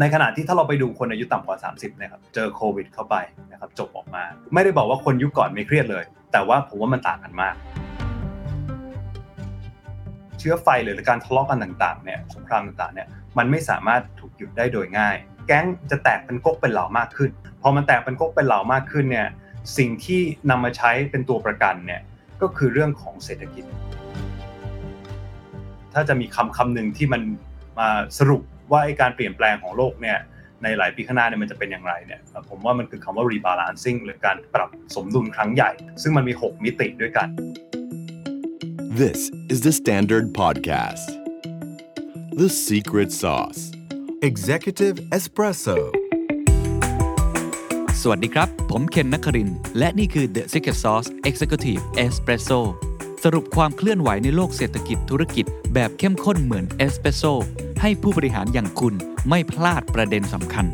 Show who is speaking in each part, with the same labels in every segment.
Speaker 1: ในขณะที่ถ้าเราไปดูคนอายุต่ำกว่า 30นะครับเจอโควิด เข้าไปนะครับจบออกมา ไม่ได้บอกว่าคนยุคก่อนไม่เครียดเลย แต่ว่าผมว่ามันต่างกันมาก เชื้อไฟหรือการทะเลาะกันต่างๆเนี่ยสงครามต่างๆเนี่ยมันไม่สามารถถูกหยุดได้โดยง่าย แก๊งจะแตกเป็นก๊กเป็นเหล่ามากขึ้น พอมันแตกเป็นก๊กเป็นเหล่ามากขึ้นเนี่ยสิ่งที่นำมาใช้เป็นตัวประกันเนี่ยก็คือเรื่องของเศรษฐกิจ ถ้าจะมีคำคำหนึ่งที่มันมาสรุป ว่าการเปลี่ยนแปลงของโลกเนี่ยในหลายปีข้างหน้าเนี่ยมันจะเป็นอย่างไรเนี่ยผมว่ามันคือคำว่า rebalancing หรือการปรับสมดุลครั้งใหญ่ ซึ่งมันมี 6 มิติด้วยกัน
Speaker 2: This is the Standard Podcast The Secret Sauce
Speaker 3: Executive Espresso
Speaker 4: สวัสดีครับ ผมเคนนักคริน และนี่คือ The Secret Sauce Executive Espresso สรุปความเคลื่อนไหวในโลกเศรษฐกิจธุรกิจ แบบเข้มข้นเหมือนเอสเปรสโซให้ผู้บริหารอย่างคุณไม่พลาดประเด็นสำคัญ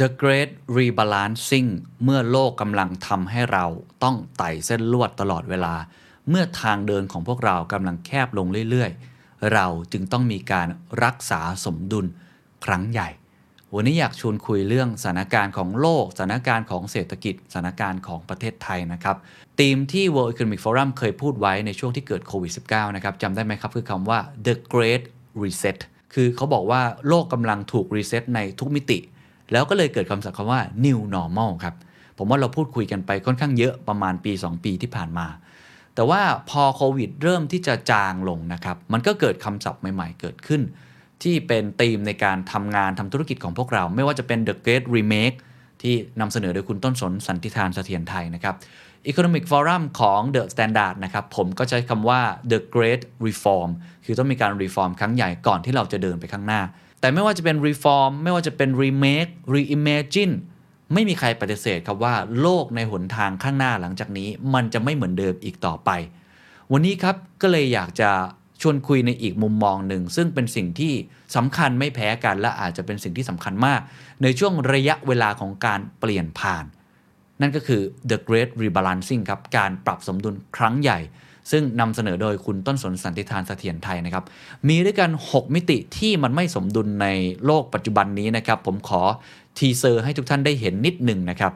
Speaker 4: The Great Rebalancing เมื่อโลกกำลังทำให้เราต้องไต่เส้นลวดตลอดเวลา เมื่อทางเดินของพวกเรากำลังแคบลงเรื่อย ๆ เราจึงต้องมีการรักษาสมดุลครั้งใหญ่ วันนี้อยากชวนคุยเรื่องสถานการณ์ของโลก สถานการณ์ของเศรษฐกิจ สถานการณ์ของประเทศไทยนะครับธีมที่ World Economic Forum เคยพูดไว้ในช่วงที่เกิดโควิด -19 นะครับจำได้ไหมครับ คือคำว่า the Great Reset คือเขาบอกว่าโลกกำลังถูกรีเซ็ตในทุกมิติ แล้วก็เลยเกิดคำศัพท์คำว่า new normal ครับ ผมว่าเราพูดคุยกันไปค่อนข้างเยอะประมาณปี 2 ปีที่ผ่านมา แต่ว่าพอโควิดเริ่มที่จะจางลงนะครับ มันก็เกิดคำศัพท์ใหม่ ๆ เกิดขึ้น ที่เป็นธีมในการทำงานทำธุรกิจของพวกเรา ไม่ว่าจะเป็น The Great Remake ที่นำเสนอโดยคุณต้นสนสันติธานเสถียรไทยนะครับ Economic Forum ของ The Standard นะครับ ผมก็ใช้คำว่า The Great Reform คือต้องมีการ reform ครั้งใหญ่ก่อนที่เราจะเดินไปข้างหน้า แต่ไม่ว่าจะเป็น reform ไม่ว่าจะเป็น remake reimagine ไม่มีใครปฏิเสธครับว่าโลกในหนทางข้างหน้าหลังจากนี้ มันจะไม่เหมือนเดิมอีกต่อไป วันนี้ครับก็เลยอยากจะ ชวนคุยในอีกมุมมองหนึ่ง ซึ่งเป็นสิ่งที่สำคัญไม่แพ้กัน และอาจจะเป็นสิ่งที่สำคัญมาก ในช่วงระยะเวลาของการเปลี่ยนผ่าน นั่นก็คือ the great rebalancing ครับการปรับสมดุลครั้งใหญ่ ซึ่งนำเสนอโดยคุณต้นสนสันติธานเสถียรไทยนะครับ มีด้วยกัน 6 มิติที่มันไม่สมดุลในโลกปัจจุบันนี้นะครับ ผมขอทีเซอร์ให้ทุกท่านได้เห็นนิดหนึ่งนะครับ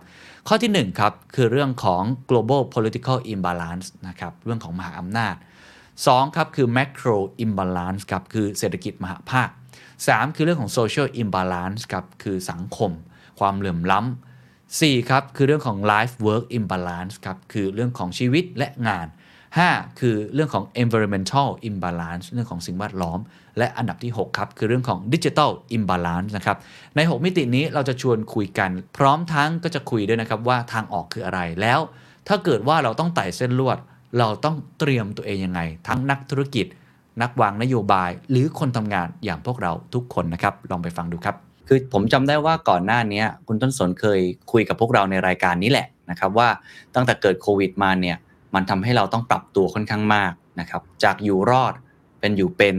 Speaker 4: ข้อที่1ครับคือเรื่องของ global political imbalance นะครับเรื่องของมหาอำนาจ 2ครับคือ macro imbalance ครับคือเศรษฐกิจมหาภาค 3 คือเรื่องของ social imbalance ครับคือสังคม ความเหลื่อมล้ำ 4 ครับคือเรื่องของ life work imbalance ครับคือเรื่องของชีวิตและงาน 5 คือเรื่องของ environmental imbalance เรื่องของสิ่งแวดล้อม และอันดับที่ 6 ครับ คือเรื่องของ digital imbalance นะครับ ใน 6 มิตินี้เราจะชวนคุยกัน พร้อมทั้งก็จะคุยด้วยนะครับว่าทางออกคืออะไรแล้ว ถ้าเกิดว่าเราต้องไต่เส้นลวด เราต้องเตรียมตัวเองยังไง ทั้งนักธุรกิจ นักวางนโยบาย หรือคนทำงานอย่างพวกเราทุกคนนะครับ ลองไปฟังดูครับ คือผมจำได้ว่าก่อนหน้านี้คุณต้นสนเคยคุยกับพวกเราในรายการนี้แหละนะครับว่าตั้งแต่เกิดโควิดมาเนี่ยมันทำให้เราต้องปรับตัวค่อนข้างมากนะครับจากอยู่รอดเป็นอยู่เป็น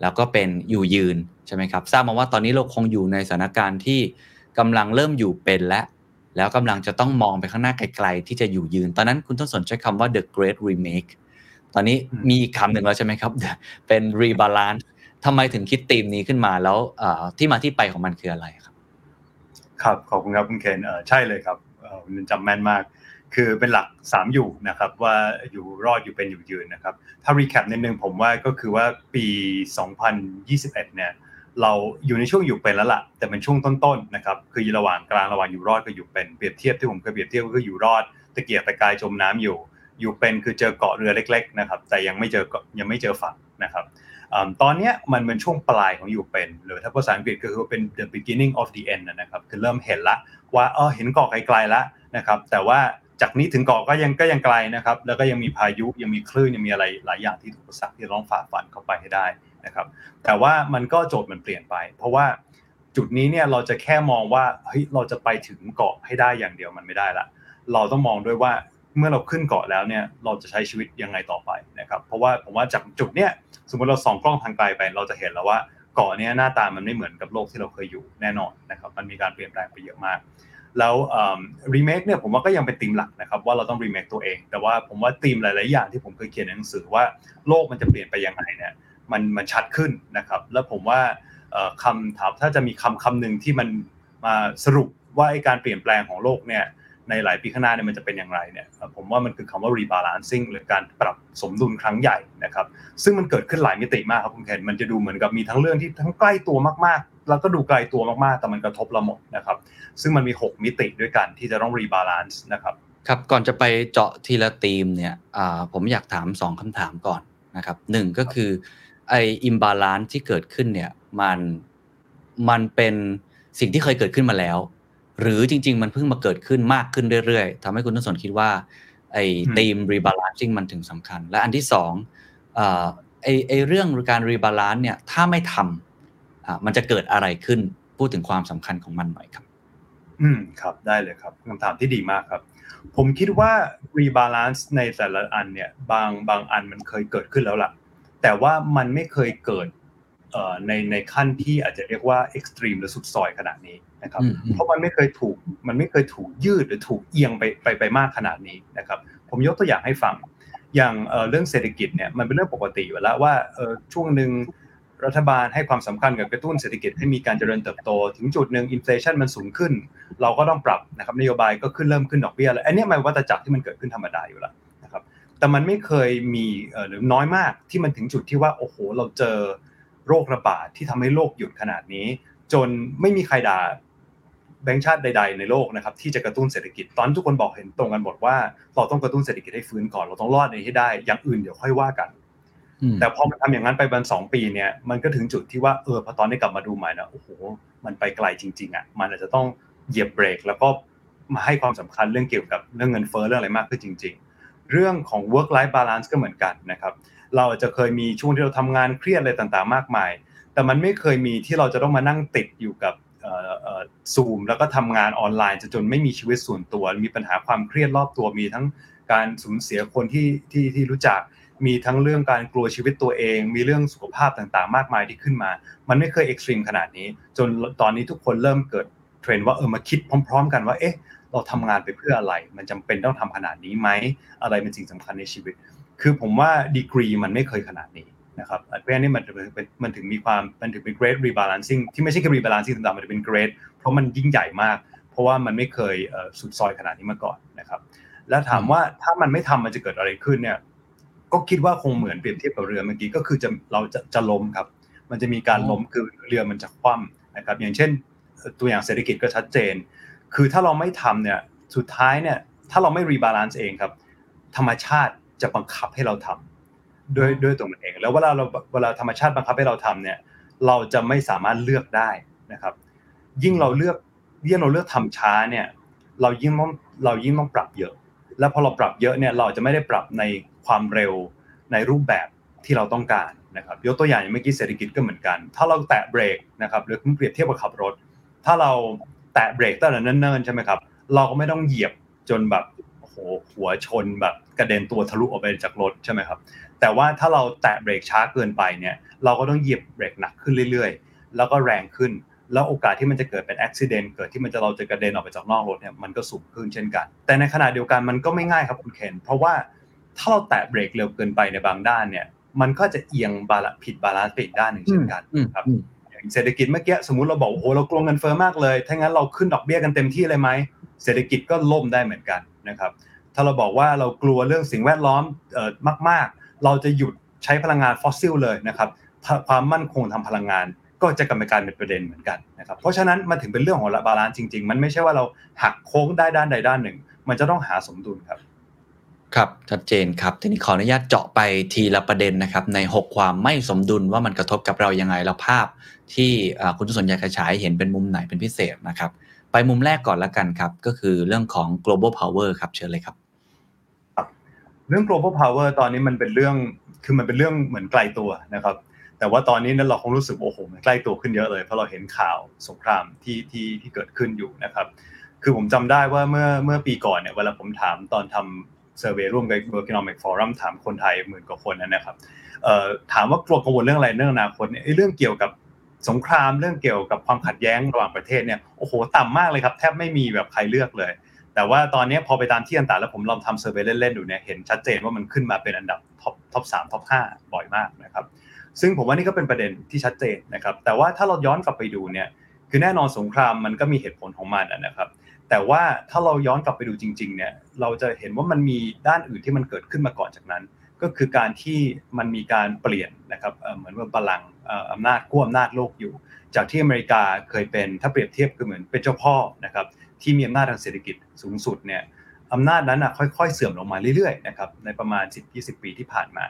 Speaker 4: แล้วก็เป็นอยู่ยืนใช่ไหมครับทราบมาว่าตอนนี้เราคงอยู่ในสถานการณ์ที่กำลังเริ่มอยู่เป็นและ แล้วกำลังจะต้องมองไปข้างหน้าไกลๆ ที่จะอยู่ยืน ตอนนั้นคุณต้นสนใช้คำว่า the great remake ตอนนี้มีอีกคำหนึ่งแล้วใช่ไหมครับ เป็น rebalance ทำไมถึงคิดธีมนี้ขึ้นมาแล้วที่มาที่ไปของมันคืออะไรครับ
Speaker 1: ครับขอบคุณครับคุณเคนใช่เลยครับคุณจำแม่นมาก คือเป็นหลัก 3 อยู่นะครับ ว่าอยู่รอดอยู่เป็นอยู่ยืนนะครับ ถ้ารีแคปนิดนึงผมว่าก็คือว่าปี 2021 เนี่ย เราอยู่ในช่วงอยู่เป็นแล้วล่ะ แต่เป็นช่วงต้นๆนะครับคือระหว่างกลางระหว่างอยู่รอดก็อยู่เป็นเปรียบเทียบที่ผมเคยเปรียบเทียบก็คืออยู่รอดตะเกียกตะกายจมน้ำอยู่ อยู่เป็นคือเจอเกาะเรือเล็ก ๆ นะครับ แต่ยังไม่เจอยังไม่เจอฝั่งนะครับตอนนี้มันเป็นช่วงปลายของอยู่เป็น หรือถ้าภาษาอังกฤษก็คือเป็น the beginning of the end นะครับคือเริ่มเห็นละว่าเออเห็นเกาะไกลๆแล้วนะครับแต่ว่าจากนี้ถึงเกาะก็ยังก็ยังไกลนะครับแล้วก็ยังมีพายุยังมีคลื่นยังมีอะไรหลายอย่างที่ถูกสักที่ต้องฝ่าฟันเข้าไปให้ได้ นะครับ แต่ว่ามันก็โจทย์มันเปลี่ยนไป เพราะว่าจุดนี้เนี่ยเราจะแค่มองว่าเฮ้ยเราจะไปถึงเกาะให้ได้อย่างเดียวมันไม่ได้ละ เราต้องมองด้วยว่าเมื่อเราขึ้นเกาะแล้วเนี่ยเราจะใช้ชีวิตยังไงต่อไปนะครับ เพราะว่าผมว่าจากจุดเนี้ยสมมติเราส่องกล้องทางไกลไป เราจะเห็นแล้วว่าเกาะเนี้ยหน้าตามันไม่เหมือนกับโลกที่เราเคยอยู่แน่นอนนะครับมันมีการเปลี่ยนแปลงไปเยอะมาก แล้วรีเมคเนี่ยผมว่าก็ยังเป็นธีมหลักนะครับว่าเราต้องรีเมคตัวเอง แต่ว่าผมว่าธีมหลาย ๆ อย่างที่ผมเคยเขียนในหนังสือว่าโลกมันจะเปลี่ยนไปยังไงเนี่ย มันมันชัดขึ้นนะครับ แล้วผมว่าคำถามถ้าจะมีคำคำหนึ่งที่มันมาสรุปว่าการเปลี่ยนแปลงของโลกเนี่ยในหลายปีข้างหน้าเนี่ยมันจะเป็นอย่างไรเนี่ยผมว่ามันคือคำว่า rebalancing หรือการปรับสมดุลครั้งใหญ่นะครับ ซึ่งมันเกิดขึ้นหลายมิติมากครับคุณเคนมันจะดูเหมือนกับมีทั้งเรื่องที่ทั้งใกล้ตัวมากๆ แล้วก็ดูไกลตัวมากๆ แต่มันกระทบเราหมดนะครับ ซึ่งมันมี 6 มิติด้วยกันที่จะต้อง rebalance นะครับ
Speaker 4: ครับก่อนจะไปเจาะทีละธีมเนี่ยผมอยากถาม 2คำถามก่อนนะครับหนึ่งก็คือ ไอ้ imbalance ที่เกิดขึ้นเนี่ยมันมันเป็นสิ่งที่เคยเกิดขึ้นมาแล้ว หรือจริง ๆ มันเพิ่งมาเกิดขึ้นมากขึ้นเรื่อยๆทำให้คุณต้นสนคิดว่าไอ้ธีม rebalancing มันถึงสำคัญ และอันที่สองไอ้ไอ้เรื่องการ rebalance เนี่ยถ้าไม่ทำอ่ามันจะเกิดอะไรขึ้นพูดถึงความสำคัญของมันหน่อยครับ
Speaker 1: อืมครับได้เลยครับคำถามที่ดีมากครับ ผมคิดว่า rebalance ในแต่ละอันเนี่ยบางบางอันมันเคยเกิดขึ้นแล้วล่ะ แต่ว่ามันไม่เคยเกิดในในขั้นที่อาจจะเรียกว่า extreme หรือสุดซอยขนาดนี้นะครับ เพราะมันไม่เคยถูกมันไม่เคยถูกยืดหรือถูกเอียงไปไปไปมากขนาดนี้นะครับ ผมยกตัวอย่างให้ฟัง อย่างเรื่องเศรษฐกิจเนี่ยมันเป็นเรื่องปกติอยู่แล้วว่าช่วงหนึ่งรัฐบาลให้ความสำคัญกับกระตุ้นเศรษฐกิจให้มีการเจริญเติบโต ถึงจุดหนึ่งอินฟลชันมันสูงขึ้น เราก็ต้องปรับนะครับนโยบายก็ขึ้นเริ่มขึ้นดอกเบี้ยแล้วอันนี้มันวัฏจักรที่มันเกิดขึ้นธรรมดาอยู่แล้วนะครับ แต่มันไม่เคยมีหรือน้อยมากที่มันถึงจุดที่ว่าโอ้โห เราเจอโรคระบาดที่ทำให้โลกหยุดขนาดนี้ จนไม่มีใครด่าแบงค์ชาติใด ๆ ในโลกนะครับที่จะกระตุ้นเศรษฐกิจตอนทุกคนบอกเห็นตรงกันหมดว่า เราต้องกระตุ้นเศรษฐกิจให้ฟื้นก่อนเราต้องรอดในให้ได้ อย่างอื่นเดี๋ยวค่อยว่ากัน แต่พอมันทำอย่างนั้นไปบันสองปีเนี่ยมันก็ถึงจุดที่ว่าเออพอตอนนี้กลับมาดูใหม่นะโอ้โหมันไปไกลจริง ๆอะมันอาจจะต้องเหยียบเบรกแล้วก็มาให้ความสำคัญเรื่องเกี่ยวกับเรื่องเงินเฟ้อเรื่องอะไรมากขึ้นจริง ๆ เรื่องของ work life balance ก็เหมือนกันนะครับ เราจะเคยมีช่วงที่เราทำงานเครียดอะไรต่างๆ มากมาย แต่มันไม่เคยมีที่เราจะต้องมานั่งติดอยู่กับซูมแล้วก็ทำงานออนไลน์จนไม่มีชีวิตส่วนตัว มีปัญหาความเครียดรอบตัวมีทั้งการสูญเสียคนที่ที่ที่รู้จักมีทั้งเรื่องการกลัวชีวิตตัวเอง มีเรื่องสุขภาพต่างๆ มากมายที่ขึ้นมา มันไม่เคย extreme ขนาดนี้ จนตอนนี้ทุกคนเริ่มเกิด เทรนด์ว่าเออมาคิดพร้อม ๆ กันว่าเอ๊ะเราทำงานไปเพื่ออะไร มันจำเป็นต้องทำขนาดนี้ไหมอะไรเป็นสิ่งสำคัญในชีวิต คือผมว่าดีกรีมันไม่เคยขนาดนี้นะครับเพราะนี้มันเป็นมันถึงมีความมันถึงเป็น great rebalancing ที่ไม่ใช่แค่ rebalancing ต่างๆมันจะเป็น great เพราะมันยิ่งใหญ่มาก เพราะว่ามันไม่เคยสุดซอยขนาดนี้มาก่อนนะครับแล้วถามว่าถ้ามันไม่ทำมันจะเกิดอะไรขึ้นเนี่ยก็คิดว่าคงเหมือนเปรียบเทียบกับเรือเมื่อกี้ก็คือจะเราจะจะล้มครับ มันจะมีการล้มคือเรือมันจะคว่ำนะครับอย่างเช่น ตัวอย่างเศรษฐกิจก็ชัดเจน คือถ้าเราไม่ทำเนี่ยสุดท้ายเนี่ยถ้าเราไม่ rebalance เองครับ ธรรมชาติจะบังคับให้เราทำด้วยด้วยตัวมันเอง แล้วเวลาเราเวลาธรรมชาติบังคับให้เราทำเนี่ยเราจะไม่สามารถเลือกได้นะครับ ยิ่งเราเลือกยิ่งเราเลือกทำช้าเนี่ย เรายิ่งต้องเรายิ่งต้องปรับเยอะ แล้วพอเราปรับเยอะเนี่ยเราจะไม่ได้ปรับในความเร็วในรูปแบบที่เราต้องการนะครับ ยกตัวอย่างเมื่อกี้เศรษฐกิจก็เหมือนกัน ถ้าเราแตะเบรกนะครับหรือเปรียบเทียบกับขับรถ ถ้าเราแตะเบรกตั้งแต่เนิ่นๆใช่ไหมครับ เราก็ไม่ต้องเหยียบจนแบบโอ้โหหัวชนแบบกระเด็นตัวทะลุออกไปจากรถใช่ไหมครับ แต่ว่าถ้าเราแตะเบรกช้าเกินไปเนี่ย เราก็ต้องเหยียบเบรกหนักขึ้นเรื่อยๆ แล้วก็แรงขึ้น แล้วโอกาสที่มันจะเกิดเป็นอุบัติเหตุเกิดที่มันจะเราจะกระเด็นออกไปจากนอกรถเนี่ยมันก็สูงขึ้นเช่นกัน แต่ในขณะเดียวกันมันก็ไม่ง่ายครับคุณเคนเพราะว่าถ้าเราแตะเบรกเร็วเกินไปในบางด้านเนี่ย มันก็จะเอียงบาลผิด balance ไปอีกด้านหนึ่งเช่นกันครับ เศรษฐกิจเมื่อกี้สมมติเราบอกโอ้โหเรากลัวเงินเฟ้อมากเลยถ้างั้นเราขึ้นดอกเบี้ยกันเต็มที่เลยไหมเศรษฐกิจก็ล่มได้เหมือนกันนะครับ ถ้าเราบอกว่าเรากลัวเรื่องสิ่งแวดล้อมมาก ๆ เราจะหยุดใช้พลังงานฟอสซิลเลยนะครับความมั่นคงทางพลังงานก็จะกลับมาการเป็นประเด็นเหมือนกันนะครับเพราะฉะนั้นมันถึงเป็นเรื่องของ balance จริง ๆ มันไม่ใช่ว่าเราหักโค้งได้ด้านใดด้านหนึ่ง มันจะต้องหาสมดุลครับ
Speaker 4: ครับชัดเจนครับทีนี้ขออนุญาตเจาะไปทีละประเด็นนะครับใน 6 ความไม่สมดุลว่ามันกระทบกับเรายังไงแล้วภาพ ที่คุณต้นสนอยากจะฉายเห็นเป็นมุมไหนเป็นพิเศษนะครับ ไปมุมแรกก่อนละกันครับ ก็คือเรื่องของ global power ครับเชิญเลยครับ
Speaker 1: เรื่อง global power ตอนนี้มันเป็นเรื่องคือมันเป็นเรื่องเหมือนไกลตัวนะครับ แต่ว่าตอนนี้นั้นเราคงรู้สึกโอ้โหมันใกล้ตัวขึ้นเยอะเลยเพราะเราเห็นข่าวสงครามที่ที่ที่เกิดขึ้นอยู่นะครับ คือผมจำได้ว่าเมื่อเมื่อปีก่อนเนี่ยเวลาผมถามตอนทำ เซอร์เวยร่วมกับ World Economic Forum ถามคนไทยหมื่นกว่าคนนะครับถามว่ากลัวกังวลเรื่องอะไรเรื่องอนาคตเนี่ยเรื่องเกี่ยวกับสงครามเรื่องเกี่ยวกับความขัดแย้งระหว่างประเทศเนี่ยโอ้โหต่ำมากเลยครับแทบไม่มีแบบใครเลือกเลย แต่ว่าตอนนี้พอไปตามที่ต่างๆแล้วผมลองทำ survey เล่นๆดูเนี่ยเห็นชัดเจนว่ามันขึ้นมาเป็นอันดับ top top สาม top ห้าบ่อยมากนะครับซึ่งผมว่านี่ก็เป็นประเด็นที่ชัดเจนนะครับแต่ว่าถ้าเราย้อนกลับไปดูเนี่ยคือแน่นอนสงครามมันก็มีเหตุผลของมันนะครับ แต่ว่าถ้าเราย้อนกลับไปดูจริง ๆ เนี่ย เราจะเห็นว่ามันมีด้านอื่นที่มันเกิดขึ้นมาก่อนจากนั้น ก็คือการที่มันมีการเปลี่ยนนะครับเหมือนว่าบาลังอำนาจกู้อำนาจโลกอยู่ จากที่อเมริกาเคยเป็นถ้าเปรียบเทียบคือเหมือนเป็นเจ้าพ่อนะครับที่มีอำนาจทางเศรษฐกิจสูงสุดเนี่ยอำนาจนั้นนะค่อยๆ เสื่อมลงมาเรื่อยๆนะครับในประมาณ 10-20 ปีที่ผ่านมา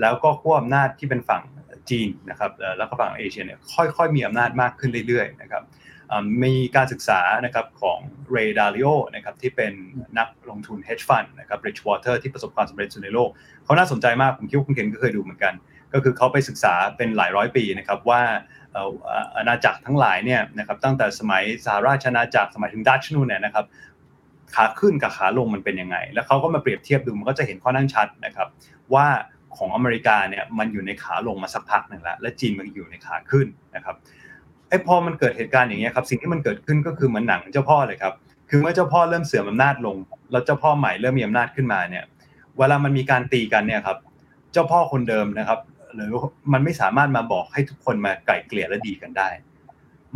Speaker 1: แล้วก็ขั้วอำนาจที่เป็นฝั่งจีนนะครับแล้วก็ฝั่งเอเชียเนี่ยค่อยๆ มีอำนาจมากขึ้นเรื่อยๆนะครับ มีการศึกษานะครับของเรดาริโอนะครับที่เป็นนักลงทุน hedge fund นะครับ Bridgewater ที่ประสบความสำเร็จสุดในโลกเขาน่าสนใจมาก ผมคิดว่าคุณเคนก็เคยดูเหมือนกัน ก็คือเขาไปศึกษาเป็นหลายร้อยปีนะครับว่าอาณาจักรทั้งหลายเนี่ยนะครับตั้งแต่สมัยสหราชอาณาจักรสมัยถึงดัชนู่นเนี่ยนะครับขาขึ้นกับขาลงมันเป็นยังไง แล้วเขาก็มาเปรียบเทียบดูมันก็จะเห็นข้อนั่งชัดนะครับว่าของอเมริกาเนี่ยมันอยู่ในขาลงมาสักพักหนึ่งแล้วและจีนมันอยู่ในขาขึ้นนะครับ ไอ้พอมันเกิดเหตุการณ์อย่างเงี้ยครับสิ่งที่มันเกิดขึ้นก็คือเหมือนหนังเจ้าพ่อเลยครับคือเมื่อเจ้าพ่อเริ่มเสื่อมอำนาจลง แล้วเจ้าพ่อใหม่เริ่มมีอำนาจขึ้นมาเนี่ย เวลามันมีการตีกันเนี่ยครับ เจ้าพ่อคนเดิมนะครับ หรือมันไม่สามารถมาบอกให้ทุกคนมาไกล่เกลี่ยและดีกันได้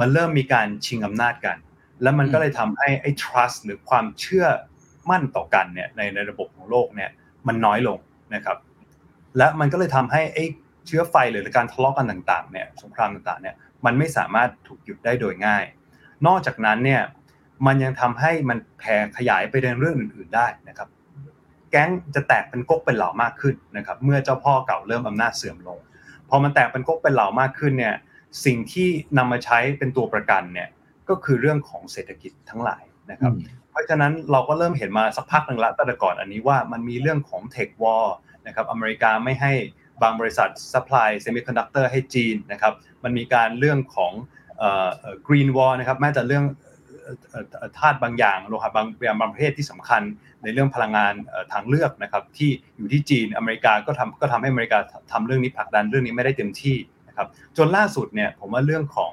Speaker 1: มันเริ่มมีการชิงอำนาจกัน แล้วมันก็เลยทำให้ไอ้ trust หรือความเชื่อมั่นต่อกันเนี่ยในในระบบของโลกเนี่ย มันน้อยลงนะครับ และมันก็เลยทำให้ไอ้เชื้อไฟหรือการทะเลาะกันต่าง ๆ เนี่ย สงครามต่างๆ เนี่ย มันไม่สามารถถูกหยุดได้โดยง่าย นอกจากนั้นเนี่ยมันยังทำให้มันแผ่ขยายไปในเรื่องอื่น ๆได้นะครับ แก๊งจะแตกเป็นก๊กเป็นเหล่ามากขึ้นนะครับ เมื่อเจ้าพ่อเก่าเริ่มอำนาจเสื่อมลง พอมันแตกเป็นก๊กเป็นเหล่ามากขึ้นเนี่ยสิ่งที่นำมาใช้เป็นตัวประกันเนี่ยก็คือเรื่องของเศรษฐกิจทั้งหลายนะครับ เพราะฉะนั้นเราก็เริ่มเห็นมาสักพักหนึ่งละตั้งแต่ก่อนอันนี้ว่ามันมีเรื่องของ tech war นะครับอเมริกาไม่ให้ บางบริษัท supply เซมิคอนดักเตอร์ให้จีนนะครับมันมีการเรื่องของกรีนวอลนะครับแม้แต่เรื่องธาตุบางอย่างโลหะบางบางประเภทที่สำคัญในเรื่องพลังงานทางเลือกนะครับที่อยู่ที่จีนอเมริกาก็ทำก็ทำให้อเมริกาทำเรื่องนี้ผลักดันเรื่องนี้ไม่ได้เต็มที่นะครับจนล่าสุดเนี่ยผมว่าเรื่องของ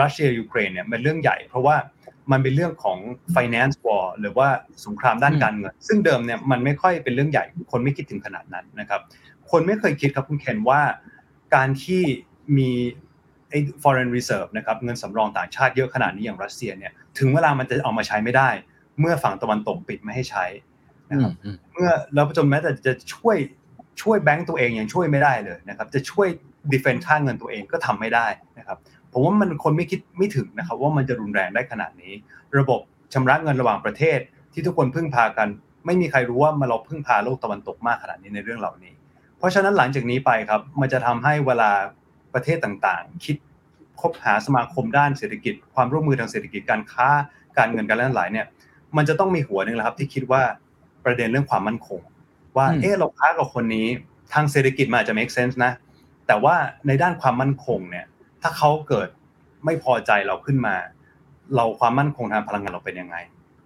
Speaker 1: รัสเซียยูเครนเนี่ยเป็นเรื่องใหญ่ เพราะว่ามันเป็นเรื่องของ finance war หรือว่าสงครามด้านการเงิน ซึ่งเดิมเนี่ยมันไม่ค่อยเป็นเรื่องใหญ่คนไม่คิดถึงขนาดนั้นนะครับ คนไม่เคยคิดครับคุณเคนว่าการที่มีไอ้ foreign reserve นะครับเงินสำรองต่างชาติเยอะขนาดนี้อย่างรัสเซียเนี่ยถึงเวลามันจะเอามาใช้ไม่ได้ เมื่อฝั่งตะวันตกปิดไม่ให้ใช้นะครับเมื่อแล้วจนแม้แต่จะช่วยช่วยแบงก์ตัวเองยังช่วยไม่ได้เลยนะครับจะช่วย defend ค่าเงินตัวเองก็ทำไม่ได้นะครับผมว่ามันคนไม่คิดไม่ถึงนะครับว่ามันจะรุนแรงได้ขนาดนี้ ระบบชำระเงินระหว่างประเทศที่ทุกคนพึ่งพากัน ไม่มีใครรู้ว่ามาเราพึ่งพาโลกตะวันตกมากขนาดนี้ในเรื่องเหล่านี้ เพราะฉะนั้นหลังจากนี้ไปครับ มันจะทำให้เวลาประเทศต่างๆ คิดคบหาสมาคมด้านเศรษฐกิจ ความร่วมมือทางเศรษฐกิจการค้าการเงินการเล่นหลายเนี่ย มันจะต้องมีหัวหนึ่งแล้วครับ ที่คิดว่าประเด็นเรื่องความมั่นคง ว่าเออเราค้ากับคนนี้ทางเศรษฐกิจมันอาจจะ make sense นะ แต่ว่าในด้านความมั่นคงเนี่ย ถ้าเขาเกิดไม่พอใจเราขึ้นมา เราความมั่นคงทางพลังงานเราเป็นยังไง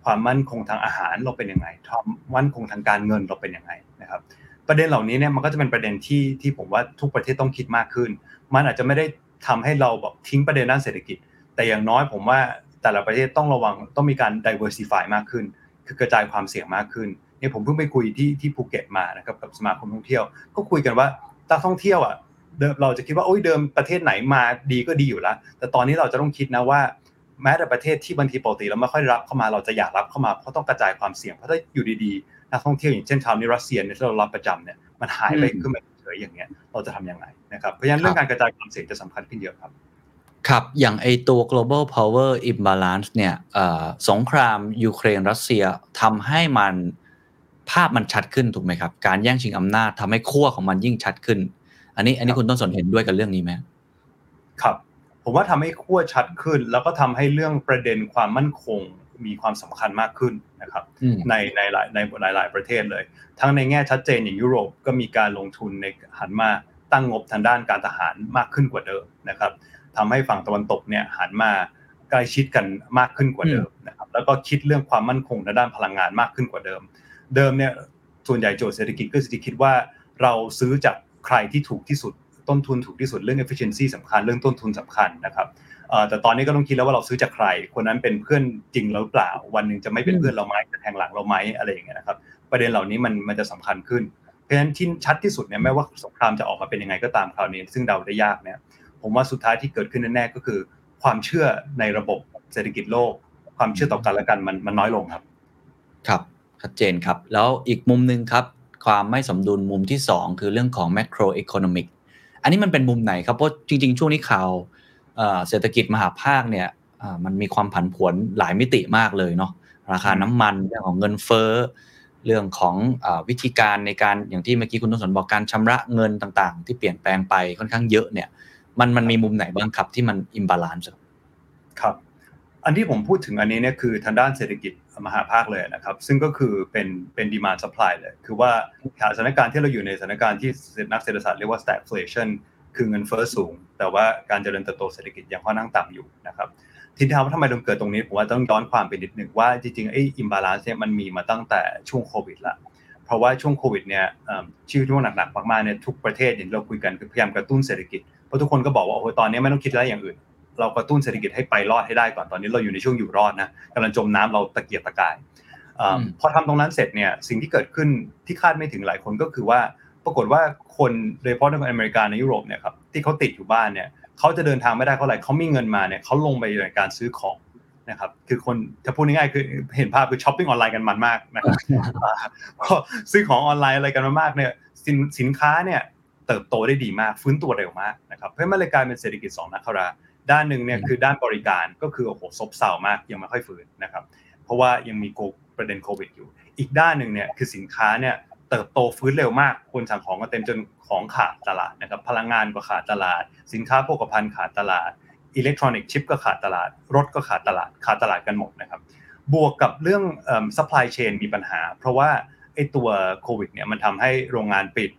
Speaker 1: ความมั่นคงทางอาหารเราเป็นยังไงความมั่นคงทางการเงินเราเป็นยังไงนะครับ ประเด็นเหล่านี้เนี่ยมันก็จะเป็นประเด็นที่ที่ผมว่าทุกประเทศต้องคิดมากขึ้น มันอาจจะไม่ได้ทำให้เราแบบทิ้งประเด็นด้านเศรษฐกิจ แต่อย่างน้อยผมว่าแต่ละประเทศต้องระวังต้องมีการ diversify มากขึ้น คือกระจายความเสี่ยงมากขึ้นเนี่ยผมเพิ่งไปคุยที่ที่ภูเก็ตมานะครับกับสมาคมท่องเที่ยว ก็คุยกันว่านักท่องเที่ยวอะเดิมเราจะคิดว่าโอ้ยเดิมประเทศไหนมาดีก็ดีอยู่แล้ว แต่ตอนนี้เราจะต้องคิดนะว่าแม้แต่ประเทศที่บางทีปกติเราไม่ค่อยรับเข้ามาเราจะอยากรับเข้ามาเพราะต้องกระจายความเสี่ยงเพราะถ้าอยู่ดีๆ นักท่องเที่ยวอย่างเช่นชาวนิรัสเซียเนี่ยที่เรารับประจำเนี่ยมันหายไปขึ้นมาเฉยอย่างเงี้ยเราจะทํำยังไงนะครับเพราะฉะนั้นเรื่องการกระจายความเสี่ยงจะสำคัญขึ้นเยอะครับ
Speaker 4: ครับ อย่างไอตัว global power imbalance เนี่ยสงครามยูเครนรัสเซียทำให้มันภาพมันชัดขึ้นถูกไหมครับ การแย่งชิงอำนาจทำให้ขั้วของมันยิ่งชัดขึ้น อันนี้อันนี้คุณต้นสนเห็นด้วยกับเรื่องนี้ไหม
Speaker 1: ครับ ผมว่าทำให้ขั้วชัดขึ้น แล้วก็ทำให้เรื่องประเด็นความมั่นคง มีความสำคัญมากขึ้นนะครับในในหลายในหลายหลายประเทศเลย ทั้งในแง่ชัดเจนอย่างยุโรปก็มีการลงทุนในหันมาตั้งงบทางด้านการทหารมากขึ้นกว่าเดิมนะครับทำให้ฝั่งตะวันตกเนี่ยหันมาใกล้ชิดกันมากขึ้นกว่าเดิมนะครับแล้วก็คิดเรื่องความมั่นคงในด้านพลังงานมากขึ้นกว่าเดิม เดิมเนี่ยส่วนใหญ่โจทย์เศรษฐกิจก็จะคิดว่าเราซื้อจากใครที่ถูกที่สุดต้นทุนถูกที่สุดเรื่อง efficiency สำคัญเรื่องต้นทุนสำคัญนะครับ แต่ตอนนี้ก็ต้องคิดแล้วว่าเราซื้อจากใคร คนนั้นเป็นเพื่อนจริงหรือเปล่า วันหนึ่งจะไม่เป็นเพื่อนเราไหมจะแทงหลังเราไหมอะไรอย่างเงี้ยนะครับ ประเด็นเหล่านี้มันมันจะสำคัญขึ้น เพราะฉะนั้นที่ชัดที่สุดเนี่ยไม่ว่าสงครามจะออกมาเป็นยังไงก็ตามคราวนี้ ซึ่งเดาได้ยากเนี่ย ผมว่าสุดท้ายที่เกิดขึ้นแน่ๆก็คือ ความเชื่อในระบบเศรษฐกิจโลก ความเชื่อต่อกันและกันมันมันน้อยลงครับ
Speaker 4: ครับชัดเจนครับ แล้วอีกมุมหนึ่งครับ ความไม่สมดุลมุมที่ 2 คือเรื่องของ macro economic อันนี้มันเป็นมุมไหนครับเพราะจริง ๆ ช่วงนี้ข่าว เศรษฐกิจมหาภาคเนี่ยมันมีความผันผวนหลายมิติมากเลยเนาะราคาน้ำมันเรื่องของเงินเฟ้อเรื่องของอวิธีการในการอย่างที่เมื่อกี้คุณต้นสนบอกการชำระเงินต่างๆ ที่เปลี่ยนแปลงไปค่อนข้างเยอะเนี่ย มันมันมีมุมไหนบ้างครับที่มัน imbalance
Speaker 1: ครับ อันที่ผมพูดถึงอันนี้เนี่ยคือทางด้านเศรษฐกิจมหภาคเลยนะครับ ซึ่งก็คือเป็นเป็น demand supply เลย คือว่าสถานการณ์ที่เราอยู่ในสถานการณ์ที่นักเศรษฐศาสตร์เรียกว่า stagflation คือเงินเฟ้อสูง แต่ว่าการเจริญเติบโตเศรษฐกิจยังค่อนข้างต่ำอยู่นะครับทีนี้ถามว่าทำไมถึงเกิดตรงนี้ผมว่าต้องย้อนความไปนิดหนึ่งว่าจริงๆไอ้ imbalance เนี่ยมันมีมาตั้งแต่ช่วงโควิดละเพราะว่าช่วงโควิดเนี่ยชื่อช่วงหนักๆมากๆเนี่ยทุกประเทศอย่างเราคุยกันคือพยายามกระตุ้นเศรษฐกิจเพราะทุกคนก็บอกว่าโอ้ตอนนี้ไม่ต้องคิดอะไรอย่างอื่น เรากระตุ้นเศรษฐกิจให้ไปรอดให้ได้ก่อนตอนนี้เราอยู่ในช่วงอยู่รอดนะกำลังจมน้ำเราตะเกียกตะกายพอทำตรงนั้นเสร็จเนี่ยสิ่งที่เกิดขึ้นที่คาดไม่ถึงหลายคนก็คือว่าปรากฏว่า คนโดยเฉพาะในอเมริกาในยุโรปเนี่ยครับที่เขาติดอยู่บ้านเนี่ยเขาจะเดินทางไม่ได้เขาอะไรเขามีเงินมาเนี่ยเขาลงไปในการซื้อของนะครับคือคนถ้าพูดง่ายๆคือเห็นภาพคือช้อปปิ้งออนไลน์กันมันมากนะครับซื้อของออนไลน์อะไรกันมากเนี่ยสินสินค้าเนี่ยเติบโตได้ดีมากฟื้นตัวเร็วมากนะครับเพราะมันเลยกลายเป็นเศรษฐกิจสองนักราด้านหนึ่งเนี่ยคือด้านบริการก็คือโอ้โหซบเซามากยังไม่ค่อยฟื้นนะครับเพราะว่ายังมีประเด็นโควิดอยู่ อีกด้านหนึ่งเนี่ยคือสินค้าเนี่ย เติบโตฟื้นเร็วมากคนสั่งของก็เต็มจนของขาดตลาดนะครับพลังงานก็ขาดตลาด สินค้าโภคภัณฑ์ขาดตลาดอิเล็กทรอนิกส์ชิปก็ขาดตลาด รถก็ขาดตลาดขาดตลาดกันหมดนะครับบวกกับเรื่อง supply chain มีปัญหา เพราะว่าไอ้ตัวโควิดเนี่ยมันทำให้โรงงานปิด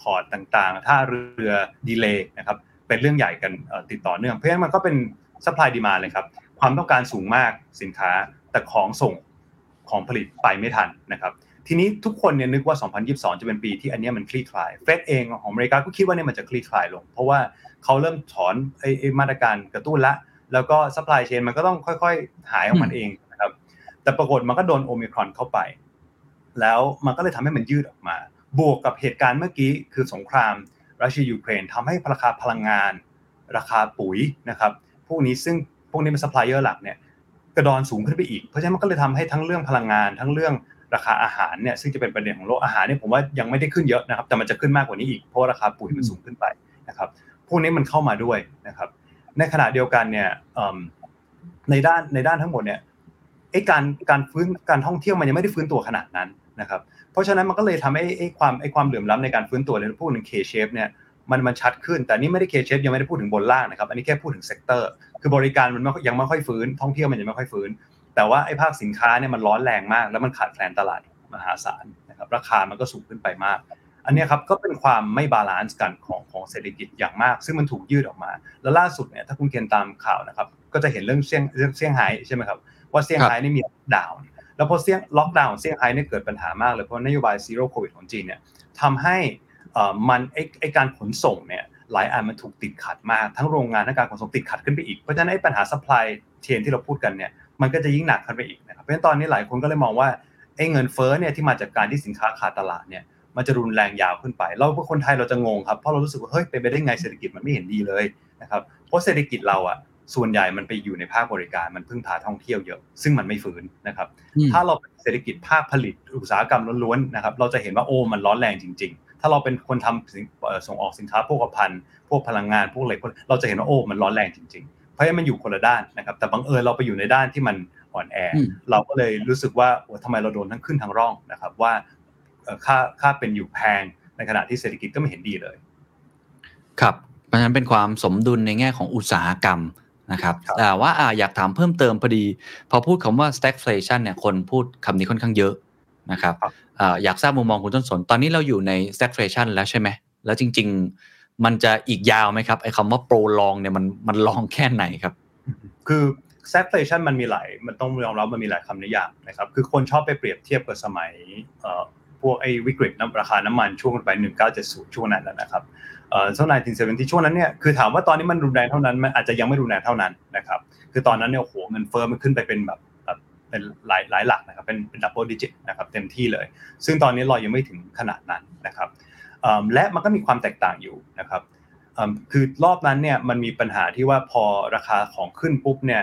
Speaker 1: port ต่างๆท่าเรือ delay นะครับเป็นเรื่องใหญ่กันติดต่อเนื่อง เพราะฉะนั้นมันก็เป็น supply demand เลยครับความต้องการสูงมากสินค้าแต่ของส่งของผลิตไปไม่ทันนะครับ ทีนี้ทุกคนเนี่ยนึกว่า 2022 จะเป็นปีที่อันนี้มันคลี่คลาย เฟดเองของอเมริกาก็คิดว่าเนี่ยมันจะคลี่คลายลง เพราะว่าเขาเริ่มถอนไอ้มาตรการกระตุ้นละ แล้วก็ supply chain มันก็ต้องค่อยๆ หายของมันเองนะครับ แต่ปรากฏมันก็โดนโอมิครอนเข้าไป แล้วมันก็เลยทำให้มันยืดออกมา บวกกับเหตุการณ์เมื่อกี้คือสงครามรัสเซียยูเครนทำให้ราคาพลังงาน ราคาปุ๋ยนะครับ พวกนี้ซึ่งพวกนี้เป็นซัพพลายเออร์หลักเนี่ยกระดอนสูงขึ้นไปอีก เพราะฉะนั้นมันก็เลยทำให้ทั้งเรื่องพลังงานทั้งเรื่อง ราคาอาหารเนี่ยซึ่งจะเป็นประเด็นของโลกอาหารเนี่ยผมว่ายังไม่ได้ขึ้นเยอะนะครับ แต่มันจะขึ้นมากกว่านี้อีกเพราะราคาปุ๋ยมันสูงขึ้นไปนะครับพวกนี้มันเข้ามาด้วยนะครับ ในขณะเดียวกันเนี่ยในด้านในด้านทั้งหมดเนี่ยไอ้การการฟื้นการท่องเที่ยวมันยังไม่ได้ฟื้นตัวขนาดนั้นนะครับ เพราะฉะนั้นมันก็เลยทำให้ไอ้ความไอ้ความเหลื่อมล้ำในการฟื้นตัวในพูดถึง K-shape เนี่ยมันมันชัดขึ้น แต่นี่ไม่ได้ K-shape ยังไม่ได้พูดถึงบนล่างนะครับ อันนี้แค่พูดถึง sector คือบริการมันยังไม่ค่อยฟื้น ท่องเที่ยวมันยังไม่ค่อยฟื้น แต่ว่าไอ้ภาคสินค้าเนี่ยมันร้อนแรงมาก แล้วมันขาดแคลนตลาดมหาศาลนะครับราคามันก็สูงขึ้นไปมาก อันนี้ครับก็เป็นความไม่ balance กันของของเศรษฐกิจอย่างมาก ซึ่งมันถูกยืดออกมา แล้วล่าสุดเนี่ยถ้าคุณเคนตามข่าวนะครับก็จะเห็นเรื่องเซี่ยงเรื่องเซี่ยงไฮ้ใช่ไหมครับว่าเซี่ยงไฮ้นี่มีล็อกดาวน์แล้วพอเซี่ยงล็อกดาวน์เซี่ยงไฮ้เนี่ยเกิดปัญหามากเลยเพราะนโยบาย zero COVID ของจีนเนี่ยทำให้มันไอ้ไอ้การขนส่งเนี่ยหลายอันมันถูกติดขัดมากทั้งโรงงานทั้งการขนส่งติดขัดขึ้นไปอีกเพราะฉะนั้นไอ้ปัญหา supply chain ที่เราพูดกันเนี่ย มันก็จะยิ่งหนักขึ้นไปอีกนะครับเพราะฉะนั้นตอนนี้หลายคนก็เลยมองว่าไอ้เงินเฟ้อเนี่ยที่มาจากการที่สินค้าขาดตลาดเนี่ยมันจะรุนแรงยาวขึ้นไป เราเป็นคนไทยเราจะงงครับเพราะเรารู้สึกว่าเฮ้ยเป็นไปได้ไงเศรษฐกิจมันไม่เห็นดีเลยนะครับเพราะเศรษฐกิจเราอะส่วนใหญ่มันไปอยู่ในภาคบริการมันพึ่งพาท่องเที่ยวเยอะ ซึ่งมันไม่ฟื้นนะครับถ้าเราเป็นเศรษฐกิจภาคผลิตอุตสาหกรรมล้วนๆนะครับเราจะเห็นว่าโอ้มันร้อนแรงจริง ๆ ถ้าเราเป็นคนทำส่งออกสินค้าพวกภัณฑ์พวกพลังงานพวกอะไรเราจะเห็นว่าโอ้มันร้อนแรงจริง ๆ เพราะฉะนั้นมันอยู่คนละด้านนะครับ แต่บังเอิญเราไปอยู่ในด้านที่มันอ่อนแอ เราก็เลยรู้สึกว่าโอ้ทำไมเราโดนทั้งขึ้นทั้งร่องนะครับ ว่าค่าค่าเป็นอยู่แพงในขณะที่เศรษฐกิจก็ไม่เห็นดีเลย
Speaker 4: ครับเพราะฉะนั้นเป็นความสมดุลในแง่ของอุตสาหกรรมนะครับแต่ว่าอยากถามเพิ่มเติมพอดี พอพูดคำว่า stagflation เนี่ยคนพูดคำนี้ค่อนข้างเยอะนะครับอยากทราบมุมมองคุณต้นสน ตอนนี้เราอยู่ใน stagflation แล้วใช่ไหมแล้วจริง ๆ มันจะอีกยาวไหมครับไอ้คำว่า prolong เนี่ยมันมันลองแค่ไหนครับ
Speaker 1: คือ stagflation มันมีหลายมันต้องยอมรับมันมีหลายคำนิยามนะครับคือคนชอบไปเปรียบเทียบกับสมัยพวกไอ้วิกฤตน้ำราคาน้ำมันช่วงไป 1970 ช่วงนั้นแล้วนะครับเอ่อช่วง1970ช่วงนั้นเนี่ยคือถามว่าตอนนี้มันรุนแรงเท่านั้นมันอาจจะยังไม่รุนแรงเท่านั้นนะครับคือตอนนั้นเนี่ยโอ้โหเงินเฟ้อมันขึ้นไปเป็นแบบแบบเเป็นหลายหลายหลักนะครับเป็นเป็นดับเบิลดิจิตนะครับเต็มที่เลย ซึ่งตอนนี้เรายังไม่ถึงขนาดนั้นนะครับ และมันก็มีความแตกต่างอยู่นะครับคือรอบนั้นเนี่ยมันมีปัญหาที่ว่าพอราคาของขึ้นปุ๊บเนี่ย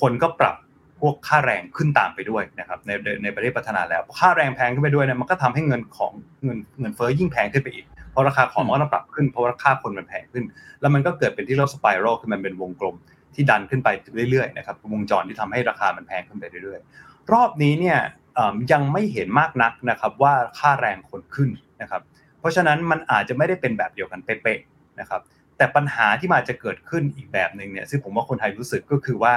Speaker 1: คนก็ปรับพวกค่าแรงขึ้นตามไปด้วยนะครับในในประเทศพัฒนาแล้วค่าแรงแพงขึ้นไปด้วยเนี่ยมันก็ทำให้เงินของเงินเงินเฟ้อยิ่งแพงขึ้นไปอีกเพราะราคาของมันก็ต้องปรับขึ้นเพราะราคาคนมันแพงขึ้น แล้วมันก็เกิดเป็นที่เรียกสไปรัลคือมันเป็นวงกลมที่ดันขึ้นไปเรื่อยๆนะครับวงจรที่ทำให้ราคามันแพงขึ้นไปเรื่อยๆ รอบนี้เนี่ยยังไม่เห็นมากนักนะครับว่าค่าแรงคนขึ้นนะครับ เพราะฉะนั้นมันอาจจะไม่ได้เป็นแบบเดียวกันเป๊ะๆนะครับ แต่ปัญหาที่มาจะเกิดขึ้นอีกแบบหนึ่งเนี่ยซึ่งผมว่าคนไทยรู้สึกก็คือว่า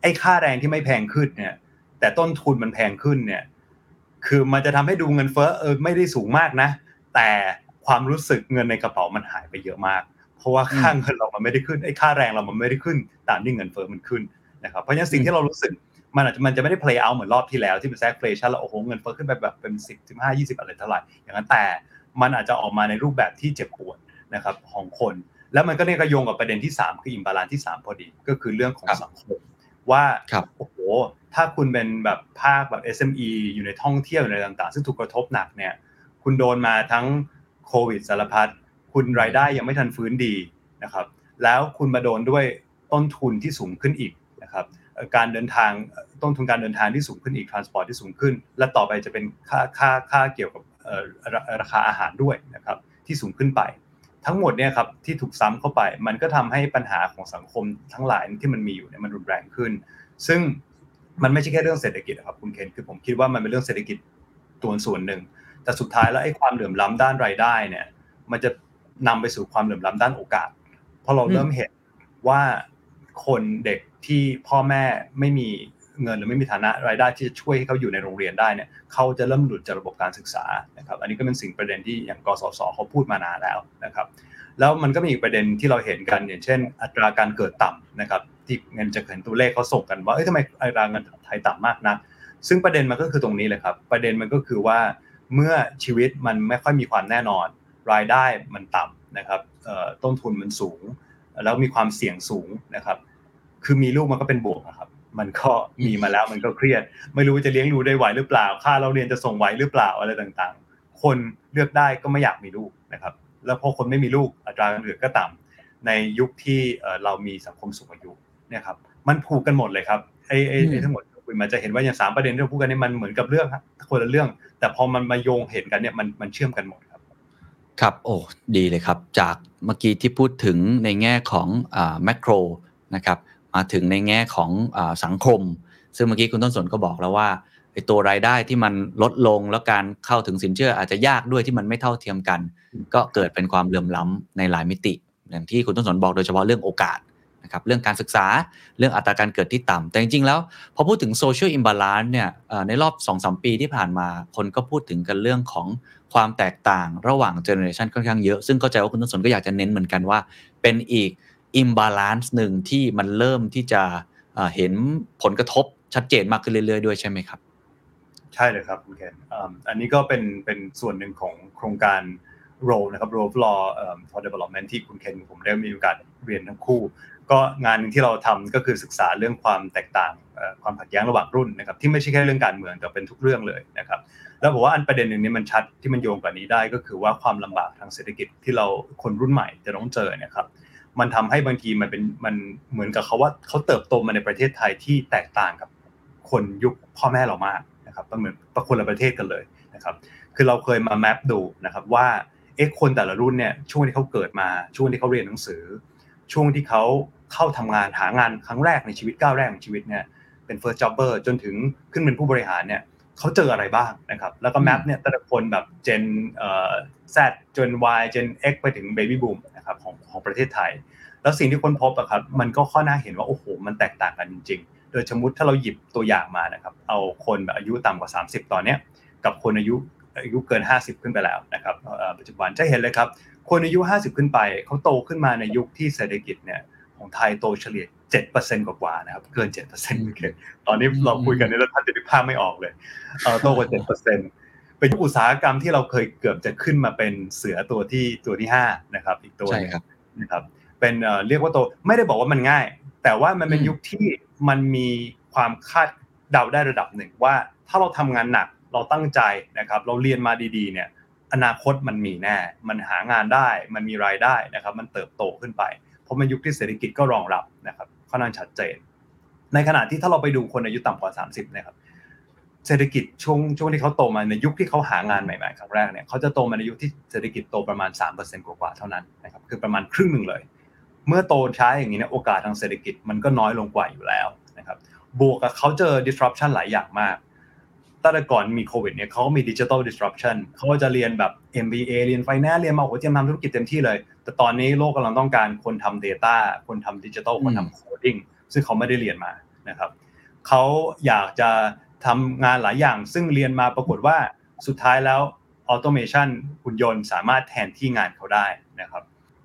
Speaker 1: ไอ้ค่าแรงที่ไม่แพงขึ้นเนี่ย แต่ต้นทุนมันแพงขึ้นเนี่ย คือมันจะทำให้ดูเงินเฟ้อเออไม่ได้สูงมากนะ แต่ความรู้สึกเงินในกระเป๋ามันหายไปเยอะมาก เพราะว่าค่าเงินเรามันไม่ได้ขึ้นไอ้ค่าแรงเรามันไม่ได้ขึ้น ตามที่เงินเฟ้อมันขึ้นนะครับ เพราะฉะนั้นสิ่งที่เรารู้สึกมันอาจจะมันจะไม่ได้ play out เหมือนรอบที่แล้วที่เป็น stagflation แล้วโอ้โหเงินเฟ้อขึ้นไปแบบเป็นสิบสิบห้ายี่สิบอะไรเท่าไหร่อย่างนั้นแต่ มันอาจจะออกมาในรูปแบบที่เจ็บปวดนะครับของคน แล้วมันก็เนี่ยก็โยงกับประเด็นที่ 3 คือ imbalance ที่ 3 พอดี ก็คือเรื่องของสังคมว่าโอ้โหถ้าคุณเป็นแบบภาคแบบ SME อยู่ในท่องเที่ยวอยู่ในต่างๆ ซึ่งถูกกระทบหนักเนี่ยคุณโดนมาทั้งโควิดสารพัดคุณรายได้ยังไม่ทันฟื้นดีนะครับแล้วคุณมาโดนด้วยต้นทุนที่สูงขึ้นอีกนะครับการเดินทางต้นทุนการเดินทางที่สูงขึ้นอีกทรานสปอร์ตที่สูงขึ้น และต่อไปจะเป็นค่าค่าค่าเกี่ยวกับ ราคาอาหารด้วยนะครับที่สูงขึ้นไป ทั้งหมดเนี่ยครับที่ถูกซ้ำเข้าไป มันก็ทำให้ปัญหาของสังคมทั้งหลายที่มันมีอยู่เนี่ยมันรุนแรงขึ้น ซึ่งมันไม่ใช่แค่เรื่องเศรษฐกิจครับคุณเคนคือผมคิดว่ามันเป็นเรื่องเศรษฐกิจตัวส่วนหนึ่ง แต่สุดท้ายแล้วไอ้ความเหลื่อมล้าด้านรายได้เนี่ยมันจะนำไปสู่ความเหลื่อมล้าด้านโอกาสเพราะเราเริ่มเห็นว่าคนเด็กที่พ่อแม่ไม่มี เงินหรือไม่มีฐานะรายได้ที่จะช่วยให้เขาอยู่ในโรงเรียนได้เนี่ยเขาจะเริ่มหลุดจากระบบการศึกษานะครับอันนี้ก็เป็นสิ่งประเด็นที่อย่างกสศเขาพูดมานานแล้วนะครับแล้วมันก็มีอีกประเด็นที่เราเห็นกันอย่างเช่น อัตราการเกิดต่ำนะครับที่เงินจะเห็นตัวเลขเขาส่งกันว่าเอ้ยทำไมอัตราเงินไทยต่ำมากนักซึ่งประเด็นมันก็คือตรงนี้เลยครับ ประเด็นมันก็คือว่าเมื่อชีวิตมันไม่ค่อยมีความแน่นอน รายได้มันต่ำนะครับต้นทุนมันสูง แล้วมีความเสี่ยงสูงนะครับ คือมีลูกมันก็เป็นบวกนะครับ มันก็มีมาแล้วมันก็เครียด ไม่รู้จะเลี้ยงดูได้ไหวหรือเปล่า ค่าเราเรียนจะส่งไหวหรือเปล่าอะไรต่างๆ คนเลือกได้ก็ไม่อยากมีลูกนะครับ แล้วพอคนไม่มีลูกอัตราการเกิดก็ต่ำในยุคที่เรามีสังคมสูงอายุเนี่ยครับมันผูกกันหมดเลยครับไอ้ไอ้ทั้งหมดคุยมาจะเห็นว่าอย่างสามประเด็นที่เราพูดกันนี่มันเหมือนกับเรื่องคนละเรื่อง แต่พอมันมาโยงเห็นกันเนี่ยมันมันเชื่อมกันหมดครับ
Speaker 4: ครับโอ้ดีเลยครับ จากเมื่อกี้ที่พูดถึงในแง่ของอ่าแมกโรนะครับ มาถึงในแง่ของอสังคม ซึ่งเมื่อกี้คุณต้นสนก็บอกแล้วว่าไอ้ตัวรายได้ที่มันลดลงแล้วการเข้าถึงสินเชื่ออาจจะยากด้วยที่มันไม่เท่าเทียมกัน ก็เกิดเป็นความเหลื่อมล้ำในหลายมิติ อย่างที่คุณต้นสนบอกโดยเฉพาะเรื่องโอกาสนะครับเรื่องการศึกษาเรื่องอัตราการเกิดที่ต่ำแต่จริงๆแล้ว พอพูดถึง social imbalance เนี่ยในรอบ2อสปีที่ผ่านมาคนก็พูดถึงกันเรื่องของความแตกต่างระหว่าง generation ค่อนข้างเยอะ ซึ่งเข้าใจว่าคุณต้นสนก็อยากจะเน้นเหมือนกันว่า เป็นอีก imbalance หนึ่งที่มันเริ่มที่จะเห็นผลกระทบชัดเจนมากขึ้นเรื่อยๆด้วยใช่ไหมครับ
Speaker 1: ใช่เลยครับคุณเคนอันนี้ก็เป็นเป็นส่วนหนึ่งของโครงการ role นะครับ role of law for development ที่คุณเคนผมได้มีโอกาสเรียนทั้งคู่ ก็งานที่เราทำก็คือศึกษาเรื่องความแตกต่างความขัดแย้งระหว่างรุ่นนะครับที่ไม่ใช่แค่เรื่องการเมืองแต่เป็นทุกเรื่องเลยนะครับแล้วบอกว่าอันประเด็นหนึ่งนี้มันชัดที่มันโยงกับนี้ได้ก็คือว่าความลำบากทางเศรษฐกิจที่เราคนรุ่นใหม่จะต้องเจอเนี่ยครับ มันทำให้บางทีมันเป็นมันเหมือนกับเขาว่าเขาเติบโตมาในประเทศไทยที่แตกต่างกับคนยุคพ่อแม่เรามากนะครับเหมือนประคนละประเทศกันเลยนะครับ คือเราเคยมาแมปดูนะครับว่าเอ๊ะคนแต่ละรุ่นเนี่ยช่วงที่เขาเกิดมาช่วงที่เขาเรียนหนังสือ ช่วงที่เขาเข้าทำงานหางานครั้งแรกในชีวิตก้าวแรกของชีวิตเนี่ยเป็น first jobber จนถึงขึ้นเป็นผู้บริหารเนี่ย เขาเจออะไรบ้างนะครับ แล้วก็แมปเนี่ยแต่ละคนแบบเจนเอ่อ Z จน Y เจน X ไปถึง Baby Boom นะครับของของประเทศไทย แล้วสิ่งที่คนพบอะครับมันก็ข้อน่าเห็นว่า โอ้โห มันแตกต่างกันจริง ๆ โดยสมมติถ้าเราหยิบตัวอย่างมานะครับ เอาคนแบบอายุต่ำกว่า 30 ตอนเนี้ยกับคนอายุอายุเกิน 50 ขึ้นไปแล้วนะครับปัจจุบันจะเห็นเลยครับ คนอายุ 50 ขึ้นไป เขาโตขึ้นมาในยุคที่เศรษฐกิจเนี่ยของไทยโตเฉลี่ย 7%กว่าๆนะครับ เกิน7%โอเคตอนนี้เราคุยกันนี่เราท่านจะนึกภาพไม่ออกเลยโตกว่า7%เป็นอุตสาหกรรมที่เราเคยเกือบจะขึ้นมาเป็นเสือตัวที่ตัวที่5นะครับ อีกตัวนึงนะครับ เป็นเรียกว่าโตไม่ได้บอกว่ามันง่าย แต่ว่ามันเป็นยุคที่มันมีความคาดเดาได้ระดับหนึ่งว่า ถ้าเราทำงานหนักเราตั้งใจนะครับ เราเรียนมาดีๆ เนี่ยอนาคตมันมีแน่ มันหางานได้ มันมีรายได้นะครับ มันเติบโตขึ้นไป เพราะมันยุคที่เศรษฐกิจก็รองรับนะครับ ค่อนข้างชัดเจน ในขณะที่ถ้าเราไปดูคนอายุต่ำกว่า 30นะครับเศรษฐกิจช่วงช่วงที่เขาโตมาในยุคที่เขาหางานใหม่ๆครั้งแรกเนี่ยเขาจะโตมาในยุคที่เศรษฐกิจโตประมาณ 3%กว่าๆเท่านั้นนะครับคือประมาณครึ่งหนึ่งเลย เมื่อโตช้าอย่างนี้เนี่ยโอกาสทางเศรษฐกิจมันก็น้อยลงกว่าอยู่แล้วนะครับบวกกับเขาเจอ disruption หลายอย่างมาก ตั้งแต่ก่อนมีโควิดเนี่ยเขาก็มี digital disruption เขาก็จะเรียนแบบ MBA เรียน finance เรียนมาโอ้โหเตรียมทำธุรกิจเต็มที่เลย แต่ตอนนี้โลกกำลังต้องการคนทำ data คนทำ digital คนทำ coding ซึ่งเขาไม่ได้เรียนมานะครับเขาอยากจะทำงานหลายอย่าง ซึ่งเรียนมาปรากฏว่าสุดท้ายแล้ว automation หุ่นยนต์สามารถแทนที่งานเขาได้นะครับ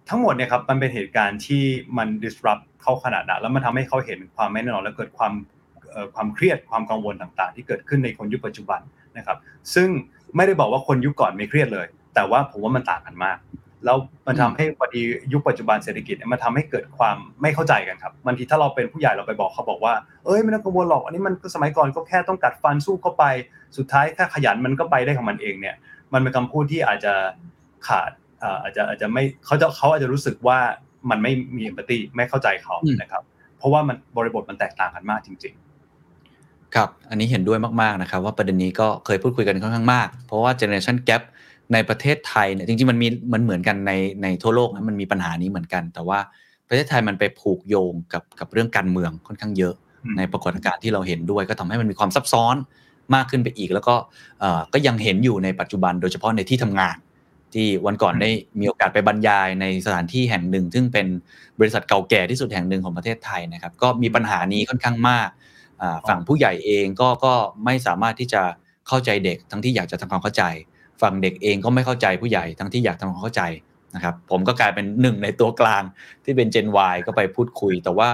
Speaker 1: ทั้งหมดเนี่ยครับมันเป็นเหตุการณ์ที่มัน disrupt เขาขนาดนั้นแล้วมันทำให้เขาเห็นความไม่แน่นอนและเกิดความ ความเครียดความกังวลต่างๆ ที่เกิดขึ้นในคนยุคปัจจุบันนะครับ ซึ่งไม่ได้บอกว่าคนยุคก่อนไม่เครียดเลย แต่ว่าผมว่ามันต่างกันมาก แล้วมันทำให้พอดียุคปัจจุบันเศรษฐกิจมันทำให้เกิดความไม่เข้าใจกันครับบางทีถ้าเราเป็นผู้ใหญ่เราไปบอกเขาบอกว่าเอ้ยไม่ต้องกังวลหรอกอันนี้มันสมัยก่อนก็แค่ต้องกัดฟันสู้เข้าไป สุดท้ายแค่ขยันมันก็ไปได้ของมันเองเนี่ย มันเป็นคำพูดที่อาจจะขาดอาจจะอาจจะไม่เขาจะเขาอาจจะรู้สึกว่ามันไม่มีเอมพัตตีไม่เข้าใจเขานะครับ เพราะว่ามันบริบทมันแตกต่างกันมากจริง
Speaker 4: ๆ ครับ อันนี้เห็นด้วยมากๆนะครับ ว่าประเด็นนี้ก็เคยพูดคุยกันค่อนข้างมาก เพราะว่า generation gap ในประเทศไทยเนี่ยจริงๆมันมีมันเหมือนกันในในทั่วโลกนะมันมีปัญหานี้เหมือนกัน แต่ว่าประเทศไทยมันไปผูกโยงกับกับเรื่องการเมืองค่อนข้างเยอะ ในปรากฏการณ์ที่เราเห็นด้วย ก็ทำให้มันมีความซับซ้อนมากขึ้นไปอีก แล้วก็ก็ยังเห็นอยู่ในปัจจุบันโดยเฉพาะในที่ทำงาน ที่วันก่อนได้มีโอกาสไปบรรยายในสถานที่แห่งหนึ่ง ซึ่งเป็นบริษัทเก่าแก่ที่สุดแห่งหนึ่งของประเทศไทยนะครับ ก็มีปัญหานี้ค่อนข้างมาก ฝั่งผู้ใหญ่เองก็ก็ไม่สามารถที่จะเข้าใจเด็กทั้งที่อยากจะทำความเข้าใจ ฝั่งเด็กเองก็ไม่เข้าใจผู้ใหญ่ทั้งที่อยากทำความเข้าใจนะครับผมก็กลายเป็นหนึ่งในตัวกลางที่เป็น Gen Y ก็ไปพูดคุย แต่ว่า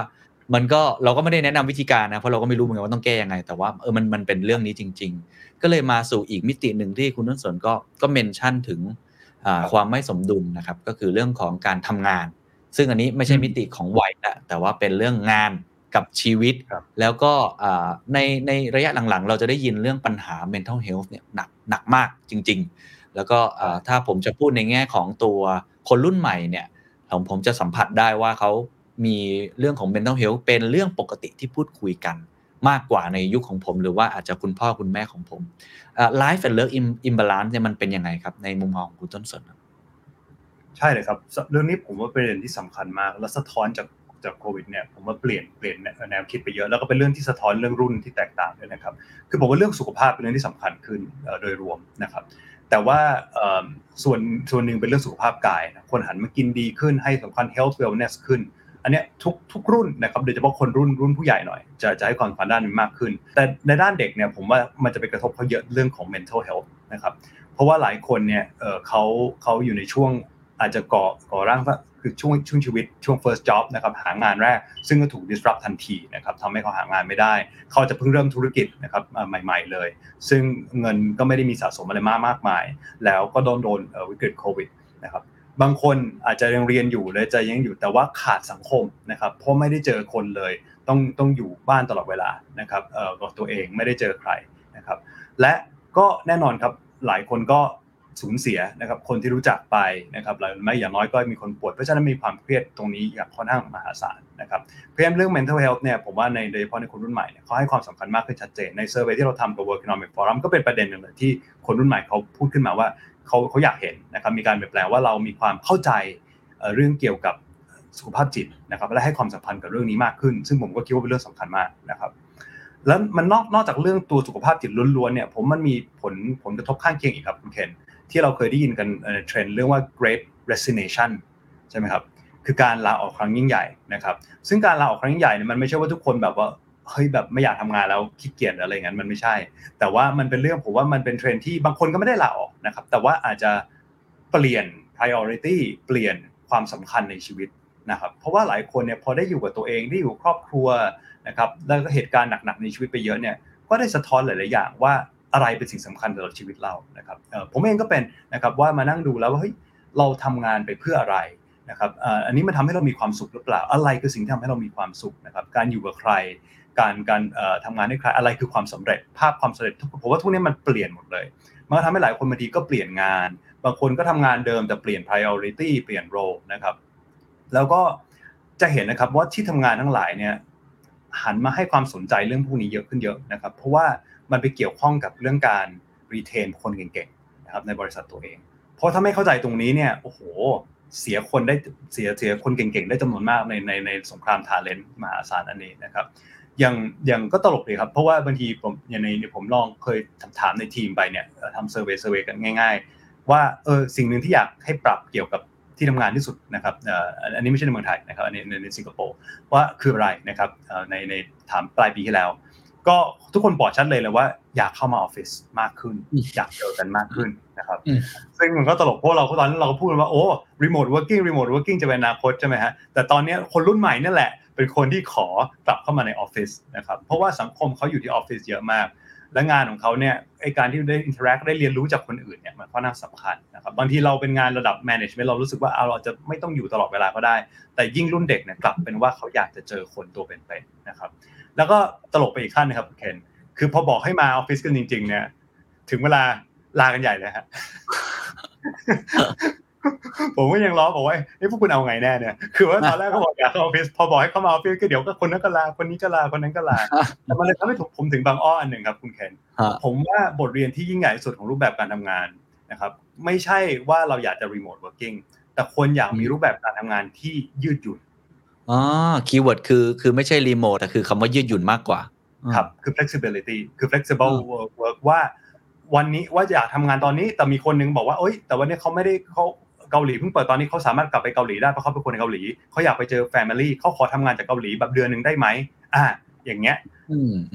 Speaker 4: มันก็เราก็ไม่ได้แนะนำวิธีการนะเพราะเราก็ไม่รู้เหมือนกันว่าต้องแก้ยังไง แต่ว่าเออมันมันเป็นเรื่องนี้จริง ๆ ก็เลยมาสู่อีกมิติหนึ่งที่คุณต้นสนก็ก็เมนชั่นถึงความไม่สมดุลนะครับ ก็คือเรื่องของการทำงาน ซึ่งอันนี้ไม่ใช่มิติของวัยนะแต่ว่าเป็นเรื่องงาน กับชีวิต แล้วก็ในในระยะหลังๆ เราจะได้ยินเรื่องปัญหา mental health เนี่ยหนักหนักมากจริง ๆ แล้วก็ถ้าผมจะพูดในแง่ของตัวคนรุ่นใหม่เนี่ยผมผมจะสัมผัสได้ว่าเขามีเรื่องของ mental health เป็นเรื่องปกติที่พูดคุยกันมากกว่าในยุคของผม หรือว่าอาจจะคุณพ่อคุณแม่ของผม life and work imbalance เนี่ยมันเป็นยังไงครับ ในมุมมองของคุณต้นสน
Speaker 1: ใช่เลยครับ เรื่องนี้ผมว่าเป็นเรื่องที่สำคัญมาก และสะท้อนจาก จากโควิดเนี่ยผมว่าเปลี่ยนเปลี่ยนแนวคิดไปเยอะแล้วก็เป็นเรื่องที่สะท้อนเรื่องรุ่นที่แตกต่างด้วยนะครับ คือผมว่าเรื่องสุขภาพเป็นเรื่องที่สำคัญขึ้นโดยรวมนะครับ แต่ว่าส่วนส่วนหนึ่งเป็นเรื่องสุขภาพกายนะคนหันมากินดีขึ้นให้สำคัญ health wellness ขึ้น อันนี้ทุกทุกรุ่นนะครับโดยเฉพาะคนรุ่นรุ่นผู้ใหญ่หน่อย จะจะให้ความสำคัญด้านนี้มากขึ้น แต่ในด้านเด็กเนี่ยผมว่ามันจะไปกระทบเขาเยอะเรื่องของ mental health นะครับเพราะว่าหลายคนเนี่ยเขาเขาอยู่ในช่วง อาจจะก่อก่อร่างคือช่วงช่วงชีวิตช่วง first job นะครับหางานแรก ซึ่งก็ถูก disrupt ทันทีนะครับทำให้เขาหางานไม่ได้ เขาจะเพิ่งเริ่มธุรกิจนะครับใหม่ ๆเลย ซึ่งเงินก็ไม่ได้มีสะสมอะไรมากมากมาย แล้วก็โดนโดนวิกฤตโควิดนะครับบางคนอาจจะยังเรียนอยู่เลยจะยังอยู่แต่ว่าขาดสังคมนะครับเพราะไม่ได้เจอคนเลยต้องต้องอยู่บ้านตลอดเวลานะครับเอ่อกับตัวเองไม่ได้เจอใครนะครับและก็แน่นอนครับหลายคนก็ สูญเสียนะครับคนที่รู้จักไปนะครับหรือไม่อย่างน้อยก็มีคนป่วยเพราะฉะนั้นมีความเครียดตรงนี้อย่างค่อนข้างมหาศาลนะครับเพราะฉะนั้นเรื่อง mental health เนี่ยผมว่าในโดยเฉพาะในคนรุ่นใหม่เนี่ยเขาให้ความสำคัญมากขึ้นชัดเจนในเซอร์เวยที่เราทำกับ World Economic Forum ก็เป็นประเด็นหนึ่งเลยที่คนรุ่นใหม่เขาพูดขึ้นมาว่าเขาเขาอยากเห็นนะครับมีการเปลี่ยนแปลงว่าเรามีความเข้าใจเรื่องเกี่ยวกับสุขภาพจิตนะครับและให้ความสัมพันธ์กับเรื่องนี้มากขึ้น ซึ่งผมก็คิดว่าเป็นเรื่องสำคัญมากนะครับแล้วมันนอกนอกจากเรื่องตัวสุขภาพจิตล้วนๆเนี่ยผมมันมีผลผลกระทบข้างเคียงอีกครับคุณเคน ที่เราเคยได้ยินกันเทรนด์เรื่องว่า great resignation ใช่ไหมครับคือการลาออกครั้งยิ่งใหญ่นะครับ ซึ่งการลาออกครั้งยิ่งใหญ่เนี่ยมันไม่ใช่ว่าทุกคนแบบว่าเฮ้ยแบบไม่อยากทำงานแล้วขี้เกียจอะไรอย่างนั้นมันไม่ใช่ แต่ว่ามันเป็นเรื่องผมว่ามันเป็นเทรนด์ที่บางคนก็ไม่ได้ลาออกนะครับ แต่ว่าอาจจะเปลี่ยน priority เปลี่ยนความสำคัญในชีวิตนะครับ เพราะว่าหลายคนเนี่ยพอได้อยู่กับตัวเองได้อยู่ครอบครัวนะครับแล้วก็เหตุการณ์หนักๆในชีวิตไปเยอะเนี่ยก็ได้สะท้อนหลายๆอย่างว่า อะไรเป็นสิ่งสำคัญสำหรับชีวิตเรานะครับผมเองก็เป็นนะครับว่ามานั่งดูแล้วว่าเฮ้ยเราทำงานไปเพื่ออะไรนะครับอันนี้มันทาให้เรามีความสุขหรือเปล่า อะไรคือสิ่งที่ทำให้เรามีความสุขนะครับ การอยู่กับใคร การการทำงานให้ใครอะไรคือความสำเร็จ ภาพความสำเร็จผมว่าทุกนี้มันเปลี่ยนหมดเลยมันทำให้หลายคนบางทีก็เปลี่ยนงาน บางคนก็ทำงานเดิมแต่เปลี่ยน priority เปลี่ยน role นะครับ แล้วก็จะเห็นนะครับว่าที่ทำงานทั้งหลายเนี่ยหันมาให้ความสนใจเรื่องพวกนี้เยอะขึ้นเยอะนะครับ เพราะว่า มันไปเกี่ยวข้องกับเรื่องการ retain คนเก่งๆนะครับในบริษัทตัวเอง เพราะถ้าไม่เข้าใจตรงนี้เนี่ยโอ้โหเสียคนได้เสียเสียคนเก่งๆ ได้จำนวนมากในในในสงคราม talent มหาศาลอันนี้นะครับยังยังก็ตลกเลยครับ เพราะว่าบางทีผมอย่างในผมลองเคยถามในทีมไปเนี่ยทำ survey survey กันง่าย ๆ ว่าเออสิ่งหนึ่งที่อยากให้ปรับเกี่ยวกับที่ทำงานที่สุดนะครับอันนี้ไม่ใช่ในเมืองไทยนะครับอันนี้ในสิงคโปร์ว่าคืออะไรนะครับในในถามปลายปีที่แล้ว ก็ทุกคนบอกชัดเลยเลยว่า อยากเข้ามาออฟฟิศมากขึ้น อยากเจอกันมากขึ้นนะครับ ซึ่งมันก็ตลกเพราะเราตอนนั้นเราก็พูดว่าโอ้ remote working remote working จะเป็นอนาคตใช่ไหมฮะแต่ตอนนี้คนรุ่นใหม่นั่นแหละ เป็นคนที่ขอกลับเข้ามาในออฟฟิศนะครับเพราะว่าสังคมเขาอยู่ที่ออฟฟิศเยอะมาก และงานของเขาเนี่ยไอ้การที่ได้ interact ได้เรียนรู้จากคนอื่นเนี่ยมันก็น่าสำคัญนะครับบางทีเราเป็นงานระดับ management เรารู้สึกว่าเราจะไม่ต้องอยู่ตลอดเวลาก็ได้ แต่ยิ่งรุ่นเด็กเนี่ยกลับเป็นว่าเขาอยากจะเจอคนตัวเป็นๆนะครับ แล้วก็ตลกไปอีกขั้นนะครับเคนคือพอบอกให้มาออฟฟิศกันจริง ๆ เนี่ย ถึงเวลาลากันใหญ่เลยฮะผมก็ยังล้อบอกว่าไอ้พวกคุณเอาไงแน่เนี่ย คือว่าตอนแรกเขาบอกอยากเข้าออฟฟิศพอบอกให้เข้ามาออฟฟิศก็เดี๋ยวก็คนนั้นก็ลาคนนี้ก็ลาคนนั้นก็ลาแต่มันเลยทำให้ผมถึงบางอ้ออันหนึ่งครับ คุณเคนผมว่าบทเรียนที่ยิ่งใหญ่สุดของรูปแบบการทำงานนะครับ ไม่ใช่ว่าเราอยากจะ remote work ing แต่คนอยากมีรูปแบบการทำงานที่ยืดหยุ่น
Speaker 4: อ๋อ keyword คือคือไม่ใช่รีโมทแต่คือคำว่ายืดหยุ่นมากกว่า
Speaker 1: ครับ คือ flexibility คือ flexible work ว่า วันนี้ว่าอยากทำงานตอนนี้แต่มีคนนึงบอกว่าเอ้ย แต่วันนี้เขาไม่ได้เขาเกาหลีเพิ่งเปิดตอนนี้เขาสามารถกลับไปเกาหลีได้เพราะเขาเป็นคนในเกาหลีเขาอยากไปเจอ family เขาขอทำงานจากเกาหลีแบบเดือนหนึ่งได้ไหมอ่า อย่างเงี้ย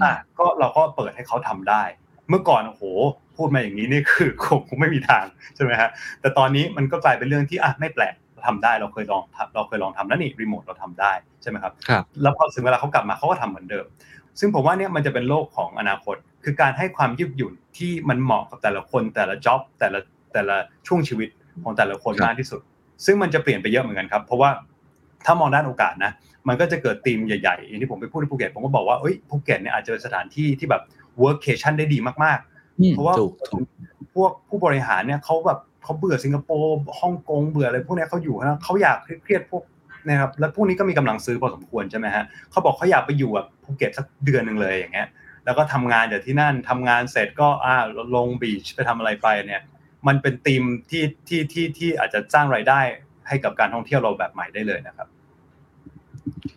Speaker 1: อ่าก็เราก็เปิดให้เขาทำได้ เมื่อก่อนโอ้โห พูดมาอย่างนี้นี่คือคงคงไม่มีทางใช่ไหมฮะแต่ตอนนี้มันก็กลายเป็นเรื่องที่อะไม่แปลก ทำได้เราเคยลองเราเคยลองทำแล้วนี่รีโมทเราทำได้ใช่ไหมครับ
Speaker 4: ครับ
Speaker 1: แล้วพอถึงเวลาเขากลับมาเขาก็ทำเหมือนเดิม ซึ่งผมว่าเนี่ยมันจะเป็นโลกของอนาคต คือการให้ความยืดหยุ่นที่มันเหมาะกับแต่ละคนแต่ละ job แต่ละแต่ละช่วงชีวิตของแต่ละคนมากที่สุด ซึ่งมันจะเปลี่ยนไปเยอะเหมือนกันครับเพราะว่าถ้ามองด้านโอกาสนะ มันก็จะเกิดธีมใหญ่ๆอย่างที่ผมไปพูดที่ภูเก็ตผมก็บอกว่าเอ้ยภูเก็ตเนี่ยอาจจะเป็นสถานที่ที่แบบ workcation ได้ดีมากๆ เพราะว่าพวกผู้บริหารเนี่ยเขาแบบ เขาเบื่อสิงคโปร์ฮ่องกงเบื่ออะไรพวกนี้เขาอยู่นะเขาอยากเครียดพวกนะครับแล้วพวกนี้ก็มีกำลังซื้อพอสมควรใช่ไหมฮะเขาบอกเขาอยากไปอยู่แบบภูเก็ตสักเดือนหนึ่งเลยอย่างเงี้ย แล้วก็ทำงานจากที่นั่นทำงานเสร็จก็อ่าลงบีชไปทำอะไรไปเนี่ย มันเป็นธีมที่ที่ที่ที่อาจจะสร้างรายได้ให้กับการท่องเที่ยวเราแบบใหม่ได้เลยนะครับ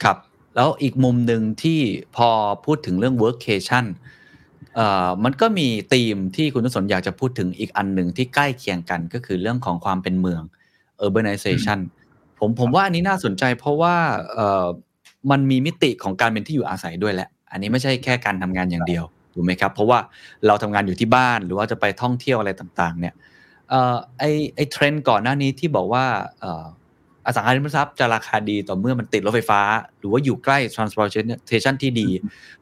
Speaker 4: ครับ แล้วอีกมุมหนึ่งที่พอพูดถึงเรื่อง workcation มันก็มีธีมที่คุณทุสนอยากจะพูดถึงอีกอันหนึ่งที่ใกล้เคียงกันก็คือเรื่องของความเป็นเมือง urbanization ผมผมว่าอันนี้น่าสนใจเพราะว่ามันมีมิติของการเป็นที่อยู่อาศัยด้วยแหละ อันนี้ไม่ใช่แค่การทำงานอย่างเดียวถูกไหมครับ เพราะว่าเราทำงานอยู่ที่บ้านหรือว่าจะไปท่องเที่ยวอะไรต่างๆ เนี่ยไอ้ไอ้เทรนด์ก่อนหน้านี้ที่บอกว่า อ่ออสังหาริมทรัพย์จะราคาดีต่อเมื่อมันติดรถไฟฟ้า หรือว่าอยู่ใกล้ transportation ที่ดี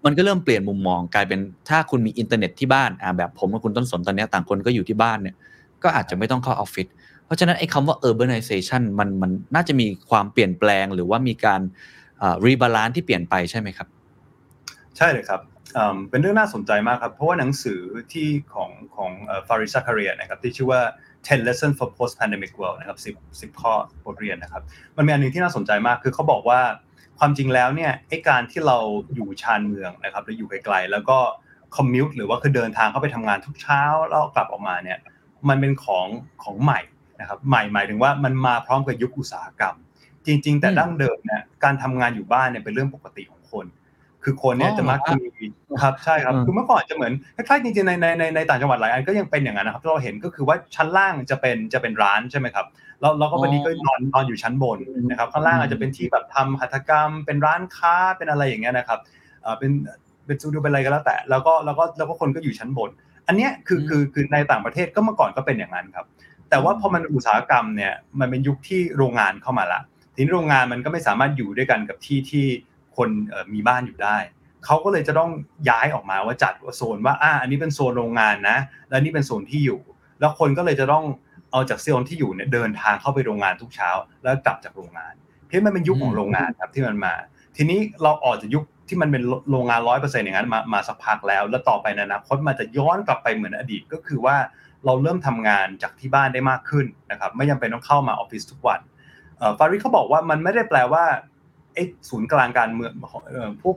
Speaker 4: มันก็เริ่มเปลี่ยนมุมมองกลายเป็นถ้าคุณมีอินเทอร์เน็ตที่บ้านอ่าแบบผมกับคุณต้นสนตอนนี้ต่างคนก็อยู่ที่บ้านเนี่ยก็อาจจะไม่ต้องเข้าออฟฟิศเพราะฉะนั้นไอ้คำว่า urbanization มันมันน่าจะมีความเปลี่ยนแปลงหรือว่ามีการrebalance ที่เปลี่ยนไปใช่ไหมครับ
Speaker 1: ใช่เลยครับเป็นเรื่องน่าสนใจมากครับ เพราะว่าหนังสือที่ของของ Fareed Zakaria นะครับที่ชื่อว่า 10 lessons for post pandemic world นะครับ10 10 ข้อบทเรียนนะครับ มันมีอันนึงที่น่าสนใจมากคือเขาบอกว่าความจริงแล้วเนี่ยไอ้การที่เราอยู่ชานเมืองนะครับหรืออยู่ไกลๆแล้วก็ commute หรือว่าคือเดินทางเข้าไปทำงานทุกเช้าแล้วกลับออกมาเนี่ยมันเป็นของของใหม่นะครับใหม่หมายถึงว่ามันมาพร้อมกับยุคอุตสาหกรรม จริง ๆ แต่ดั้งเดิมเนี่ยการทำงานอยู่บ้านเนี่ยเป็นเรื่องปกติของคน คือคนเนี่ยจะมักมีครับใช่ครับคือเมื่อก่อนจะเหมือนคล้ายๆจริงๆในในในในต่างจังหวัดหลายอันก็ยังเป็นอย่างนั้นนะครับที่เราเห็นก็คือว่าชั้นล่างจะเป็นจะเป็นร้านใช่ไหมครับเราเราก็วันนี้ก็นอนนอนอยู่ชั้นบนนะครับข้างล่างอาจจะเป็นที่แบบทำหัตถกรรม เป็นร้านค้าเป็นอะไรอย่างเงี้ยนะครับอ่าเป็นเป็นสตูดิโอเป็นอะไรก็แล้วแต่ แล้วก็แล้วก็แล้วก็คนก็อยู่ชั้นบน อันเนี้ยคือคือคือในต่างประเทศก็เมื่อก่อนก็เป็นอย่างนั้นครับ แต่ว่าพอมันอุตสาหกรรมเนี่ยมันเป็นยุคที่โรงงานเข้ามาละทีนี้โรงงานมันก็ไม่สามารถอยู่ด้วยกันกับที่ที่ คนมีบ้านอยู่ได้เขาก็เลยจะต้องย้ายออกมาว่าจัดโซนว่าอ่าอันนี้เป็นโซนโรงงานนะ แล้วนี่เป็นโซนที่อยู่ แล้วคนก็เลยจะต้องเอาจากโซนที่อยู่เนี่ยเดินทางเข้าไปโรงงานทุกเช้า แล้วกลับจากโรงงานเพราะมันเป็นยุคของโรงงานครับที่มันมา ทีนี้เราออกจากยุคที่มันเป็นโรงงานร้อยเปอร์เซ็นต์อย่างนั้นมามาสักพักแล้ว แล้วต่อไปในอนาคตมันจะย้อนกลับไปเหมือนอดีตก็คือว่าเราเริ่มทำงานจากที่บ้านได้มากขึ้นนะครับไม่จำเป็นต้องเข้ามาออฟฟิศทุกวันฟาริเขาบอกว่ามันไม่ได้แปลว่า ศูนย์กลางการเมืองพวก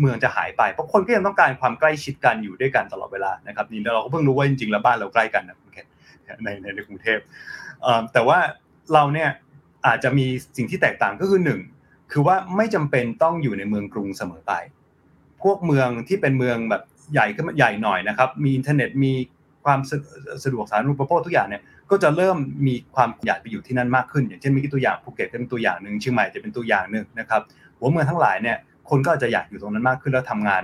Speaker 1: เมืองจะหายไป เพราะคนก็ยังต้องการความใกล้ชิดกันอยู่ด้วยกันตลอดเวลานะครับนี่เราก็เพิ่งรู้ว่าจริงๆแล้วบ้านเราใกล้กันนะในในในกรุงเทพแต่ว่าเราเนี่ยอาจจะมีสิ่งที่แตกต่างก็คือหนึ่งคือว่าไม่จำเป็นต้องอยู่ในเมืองกรุงเสมอไป พวกเมืองที่เป็นเมืองแบบใหญ่ก็ใหญ่หน่อยนะครับ มีอินเทอร์เน็ตมีความสะดวกสาธารณูปโภคทุกอย่างเนี่ย ก็จะเริ่มมีความอยากไปอยู่ที่นั่นมากขึ้น อย่างเช่นมีตัวอย่างภูเก็ตเป็นตัวอย่างหนึ่งเชียงใหม่จะเป็นตัวอย่างหนึ่งนะครับหัวเมืองทั้งหลายเนี่ยคนก็จะอยากอยู่ตรงนั้นมากขึ้นแล้วทำงาน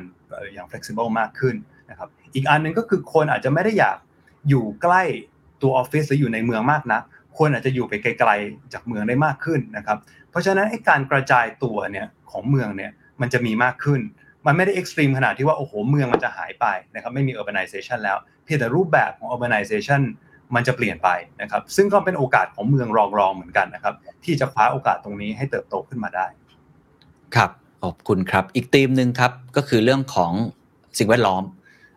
Speaker 1: อย่าง flexible มากขึ้นนะครับอีกอันหนึ่งก็คือคนอาจจะไม่ได้อยากอยู่ใกล้ตัวออฟฟิศหรืออยู่ในเมืองมากนะคนอาจจะอยู่ไปไกลๆจากเมืองได้มากขึ้นนะครับเพราะฉะนั้นไอ้การกระจายตัวเนี่ยของเมืองเนี่ยมันจะมีมากขึ้น มันไม่ได้เอ็กซ์ตรีมขนาดที่ว่าโอ้โหเมืองมันจะหายไปนะครับไม่มี urbanization แล้ว เพียงแต่รูปแบบของ urbanization มันจะเปลี่ยนไปนะครับ ซึ่งก็เป็นโอกาสของเมืองรองๆเหมือนกันนะครับ ที่จะคว้าโอกาสตรงนี้ให้เติบโตขึ้นมาได้
Speaker 4: ครับขอบคุณครับ อีกธีมหนึ่งครับก็คือเรื่องของสิ่งแวดล้อม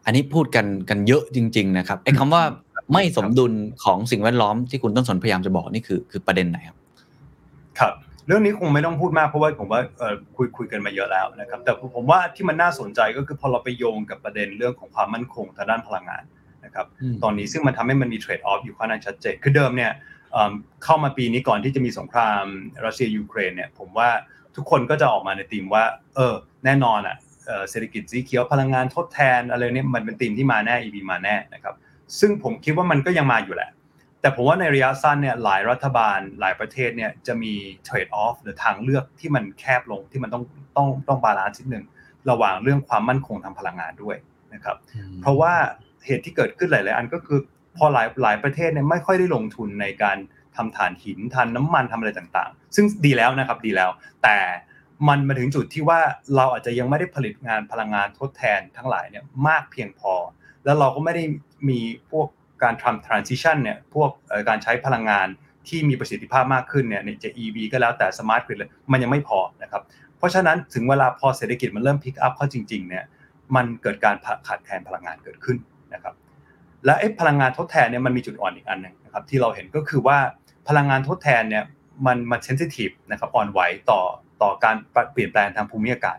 Speaker 4: อันนี้พูดกันกันเยอะจริง ๆ นะครับไอ้คำว่าไม่สมดุลของสิ่งแวดล้อมที่คุณต้นสนพยายามจะบอกนี่คือคือประเด็นไหนครับ
Speaker 1: ครับ เรื่องนี้คงไม่ต้องพูดมากเพราะว่าผมว่าคุยคุยกันมาเยอะแล้วนะครับ แต่ผมว่าที่มันน่าสนใจก็คือพอเราไปโยงกับประเด็นเรื่องของความมั่นคงทางด้านพลังงานนะ ครับตอนนี้ซึ่งมันทำให้มันมีเทรดออฟอยู่ค่อนข้างชัดเจนคือเดิมเนี่ยเข้ามาปีนี้ก่อนที่จะมีสงครามรัสเซียยูเครนเนี่ยผมว่าทุกคนก็จะออกมาในธีมว่า เออ แน่นอนอะเศรษฐกิจสีเขียวพลังงานทดแทนอะไรเนี่ยมันเป็นธีมที่มาแน่ EV มาแน่นะครับซึ่งผมคิดว่ามันก็ยังมาอยู่แหละ แต่ผมว่าในระยะสั้นเนี่ยหลายรัฐบาลหลายประเทศเนี่ยจะมี trade-off หรือทางเลือกที่มันแคบลงที่มันต้องต้องต้อง balance นิดหนึ่งระหว่างเรื่องความมั่นคงทางพลังงานด้วยนะครับ เพราะว่า เหตุที่เกิดขึ้นหลาย ๆ อันก็คือพอหลายหลายประเทศเนี่ยไม่ค่อยได้ลงทุนในการทำถ่านหินทำน้ำมันทำอะไรต่าง ๆ ซึ่งดีแล้วนะครับดีแล้ว แต่มันมาถึงจุดที่ว่าเราอาจจะยังไม่ได้ผลิตงานพลังงานทดแทนทั้งหลายเนี่ยมากเพียงพอ แล้วเราก็ไม่ได้มีพวกการทำ transition เนี่ยพวกการใช้พลังงานที่มีประสิทธิภาพมากขึ้นเนี่ยจะ EV ก็แล้วแต่ smart grid เลยมันยังไม่พอนะครับเพราะฉะนั้นถึงเวลาพอเศรษฐกิจมันเริ่ม pick up เข้าจริงๆเนี่ยมันเกิดการขาดแคลนพลังงานเกิดขึ้น นะครับ และไอ้พลังงานทดแทนเนี่ยมันมีจุดอ่อนอีกอันนึงนะครับที่เราเห็นก็คือว่าพลังงานทดแทนเนี่ยมันมันเซนซิทีฟนะครับอ่อนไหวต่อต่อการเปลี่ยนแปลงทางภูมิอากาศ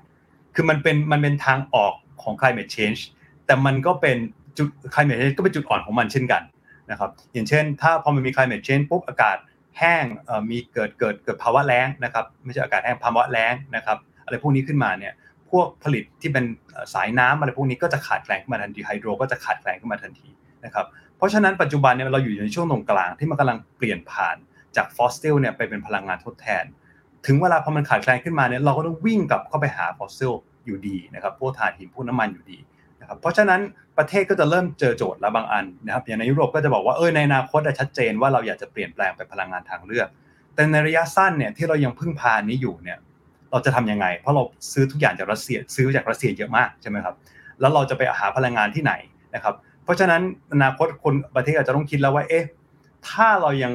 Speaker 1: คือมันเป็นมันเป็นทางออกของ climate change แต่มันก็เป็นจุด climate change ก็เป็นจุดอ่อนของมันเช่นกันนะครับอย่างเช่น ถ้าพอมันมี climate change ปุ๊บอากาศแห้งมีเกิดเกิดเกิดภาวะแล้งนะครับไม่ใช่อากาศแห้งภาวะแล้งนะครับอะไรพวกนี้ขึ้นมาเนี่ย พวกผลิตที่เป็นสายน้ำอะไรพวกนี้ก็จะขาดแคลนขึ้นมาทันที hydro ก็จะขาดแคลนขึ้นมาทันทีนะครับเพราะฉะนั้นปัจจุบันเนี่ยเราอยู่ในช่วงตรงกลางที่มันกำลังเปลี่ยนผ่านจากฟอสซิลเนี่ยไปเป็นพลังงานทดแทน ถึงเวลาพอมันขาดแคลนขึ้นมาเนี่ยเราก็ต้องวิ่งกลับเข้าไปหาฟอสซิลอยู่ดีนะครับพวกถ่านหินพวกน้ำมันอยู่ดีนะครับเพราะฉะนั้นประเทศก็จะเริ่มเจอโจทย์แล้วบางอันนะครับอย่างในยุโรปก็จะบอกว่าเออในอนาคตชัดเจนว่าเราอยากจะเปลี่ยนแปลงไปพลังงานทางเลือก แต่ในระยะสั้นเนี่ยที่เรายังพึ่งพานี้อยู่เนี่ย เราจะทำยังไง เพราะเราซื้อทุกอย่างจากรัสเซีย ซื้อจากรัสเซียเยอะมากใช่ไหมครับ แล้วเราจะไปหาพลังงานที่ไหนนะครับ เพราะฉะนั้นอนาคตคนประเทศอาจจะต้องคิดแล้วว่า เอ๊ะ ถ้าเรายัง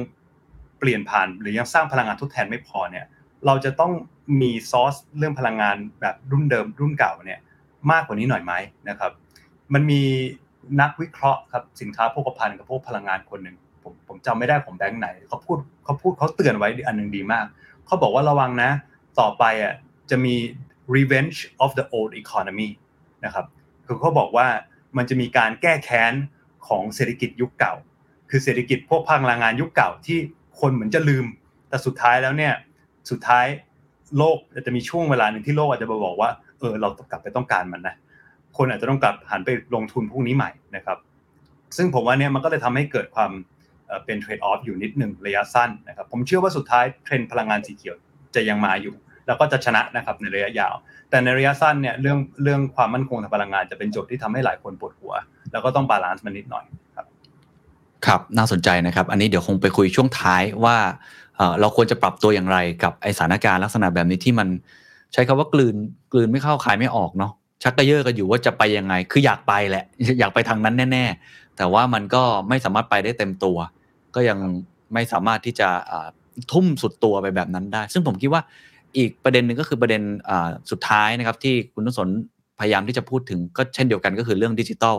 Speaker 1: เปลี่ยนผ่านหรือยังสร้างพลังงานทดแทนไม่พอเนี่ย เราจะต้องมีซอสเรื่องพลังงานแบบรุ่นเดิมรุ่นเก่าเนี่ยมากกว่านี้หน่อยไหมนะครับ มันมีนักวิเคราะห์ครับสินค้าโภคภัณฑ์กับพวกพลังงานคนหนึ่งผมผมจำไม่ได้ผมแบงค์ไหนเขาพูดเขาพูดเขาเตือนไว้อันหนึ่งดีมากเขาบอกว่าระวังนะ ต่อไปอะจะมี revenge of the old economy นะครับคือเขาบอกว่ามันจะมีการแก้แค้นของเศรษฐกิจยุคเก่า คือเศรษฐกิจพวกพลังงานยุคเก่าที่คนเหมือนจะลืม แต่สุดท้ายแล้วเนี่ยสุดท้ายโลกอาจจะมีช่วงเวลาหนึ่งที่โลกอาจจะมาบอกว่าเออเรากลับไปต้องการมันนะคนอาจจะต้องกลับหันไปลงทุนพวกนี้ใหม่นะครับ ซึ่งผมว่าเนี่ยมันก็เลยทำให้เกิดความเป็นเทรดออฟอยู่นิดหนึ่งระยะสั้นนะครับ ผมเชื่อว่าสุดท้ายเทรนด์พลังงานสีเขียว จะยังมาอยู่ แล้วก็จะชนะนะครับในระยะยาว แต่ในระยะสั้นเนี่ยเรื่องเรื่องความมั่นคงทางพลังงานจะเป็นโจทย์ที่ทำให้หลายคนปวดหัว แล้วก็ต้อง balance มันนิดหน่อยครับ
Speaker 4: ครับน่าสนใจนะครับ อันนี้เดี๋ยวคงไปคุยช่วงท้ายว่าเราควรจะปรับตัวอย่างไรกับไอ้สถานการณ์ลักษณะแบบนี้ที่มันใช้คำว่ากลืนกลืนไม่เข้าคายไม่ออกเนาะชักกะเย่อกันอยู่ว่าจะไปยังไง คืออยากไปแหละ อยากไปทางนั้นแน่ ๆ แต่ว่ามันก็ไม่สามารถไปได้เต็มตัว ก็ยังไม่สามารถที่จะ ทุ่มสุดตัวไปแบบนั้นได้ ซึ่งผมคิดว่าอีกประเด็นหนึ่งก็คือประเด็นสุดท้ายนะครับ ที่คุณนุสนพยายามที่จะพูดถึงก็เช่นเดียวกันก็คือเรื่องดิจิทัล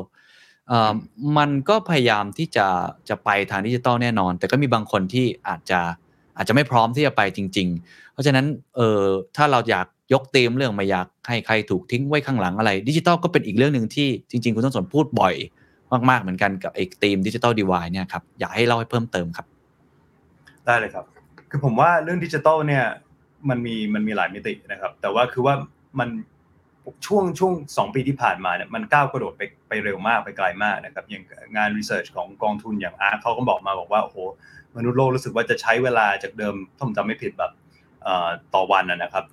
Speaker 4: มันก็พยายามที่จะจะไปทางดิจิทัลแน่นอน แต่ก็มีบางคนที่อาจจะอาจจะไม่พร้อมที่จะไปจริง ๆ เพราะฉะนั้นเออถ้าเราอยากยกเต็มเรื่องไม่อยากให้ใครถูกทิ้งไว้ข้างหลังอะไร ดิจิทัลก็เป็นอีกเรื่องหนึ่งที่จริง ๆ คุณต้นสนพูดบ่อยมาก ๆ เหมือนกันกับไอ้ทีมดิจิทัลดีวายเนี่ยครับ อยากให้เล่าให้เพิ่มเติมครับ
Speaker 1: ได้เลยครับ คือผมว่าเรื่องดิจิทัลเนี่ยมันมีมันมีหลายมิตินะครับ แต่ว่าคือว่ามันช่วงช่วงสองปีที่ผ่านมาเนี่ยมันก้าวกระโดดไปไปเร็วมากไปไกลมากนะครับอย่างงาน research ของกองทุนอย่าง ARK เขาก็บอกมาบอกว่าโอ้โหมนุษย์โลกรู้สึกว่าจะใช้เวลาจากเดิมถ้าผมจำไม่ผิดแบบต่อวันนะครับ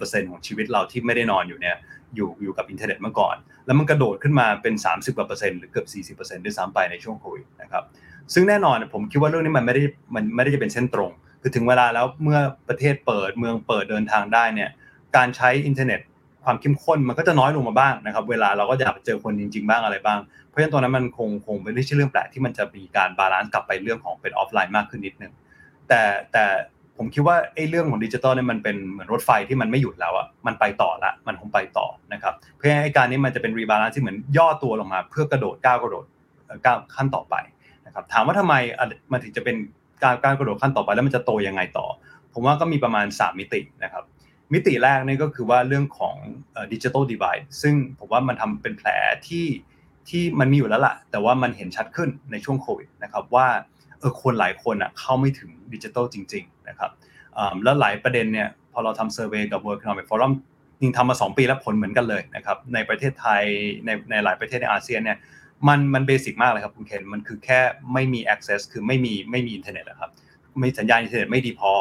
Speaker 1: 20%ของชีวิตเราที่ไม่ได้นอนอยู่เนี่ยอยู่อยู่กับอินเทอร์เน็ตเมื่อก่อน แล้วมันกระโดดขึ้นมาเป็น 30กว่าเปอร์เซ็นต์หรือเกือบ 40%ด้วยซ้ำไปในช่วงโควิดนะครับซึ่งแน่นอนผมคิดว่าเรื่องนี้มันไม่ได้มันไม่ได้จะเป็นเส้นตรง คือถึงเวลาแล้วเมื่อประเทศเปิดเมืองเปิดเดินทางได้เนี่ยการใช้อินเทอร์เน็ตความเข้มข้นมันก็จะน้อยลงมาบ้างนะครับ เวลาเราก็จะเจอคนจริง ๆ บ้างอะไรบ้าง เพราะฉะนั้นตอนนั้นมันคงคงเป็นไม่ใช่เรื่องแปลกที่มันจะมีการ balance กลับไปเรื่องของเป็นออฟไลน์มากขึ้นนิดนึงแต่แต่ผมคิดว่าไอ้เรื่องของดิจิตอลเนี่ยมันเป็นเหมือนรถไฟที่มันไม่หยุดแล้วอะมันไปต่อละมันคงไปต่อนะครับเพราะฉะนั้นไอ้การนี้มันจะเป็น rebalance ที่เหมือนย่อตัวลงมา เพื่อกระโดดก้าวกระโดดก้าวขั้นต่อไปนะครับถามว่าทำไมมันถึงจะเป็น การการกระโดดขั้นต่อไปแล้วมันจะโตยังไงต่อ ผมว่าก็มีประมาณ 3 มิตินะครับ มิติแรกนี่ก็คือว่าเรื่องของ digital divide ซึ่งผมว่ามันทำเป็นแผลที่ที่มันมีอยู่แล้วล่ะ แต่ว่ามันเห็นชัดขึ้นในช่วงโควิดนะครับว่าเออคนหลายคนอะเข้าไม่ถึงดิจิทัลจริง ๆ นะครับแล้วหลายประเด็นเนี่ยพอเราทำ survey กับ World Economic Forum จริงทำมา 2 ปีแล้วผลเหมือนกันเลยนะครับในประเทศไทยในในหลายประเทศในอาเซียนเนี่ย มันมัน basic มากเลยครับคุณเคนมันคือแค่ไม่มี access คือไม่มีไม่มีอินเทอร์เน็ตนะครับไม่สัญญาณอินเทอร์เน็ตไม่ดีพอ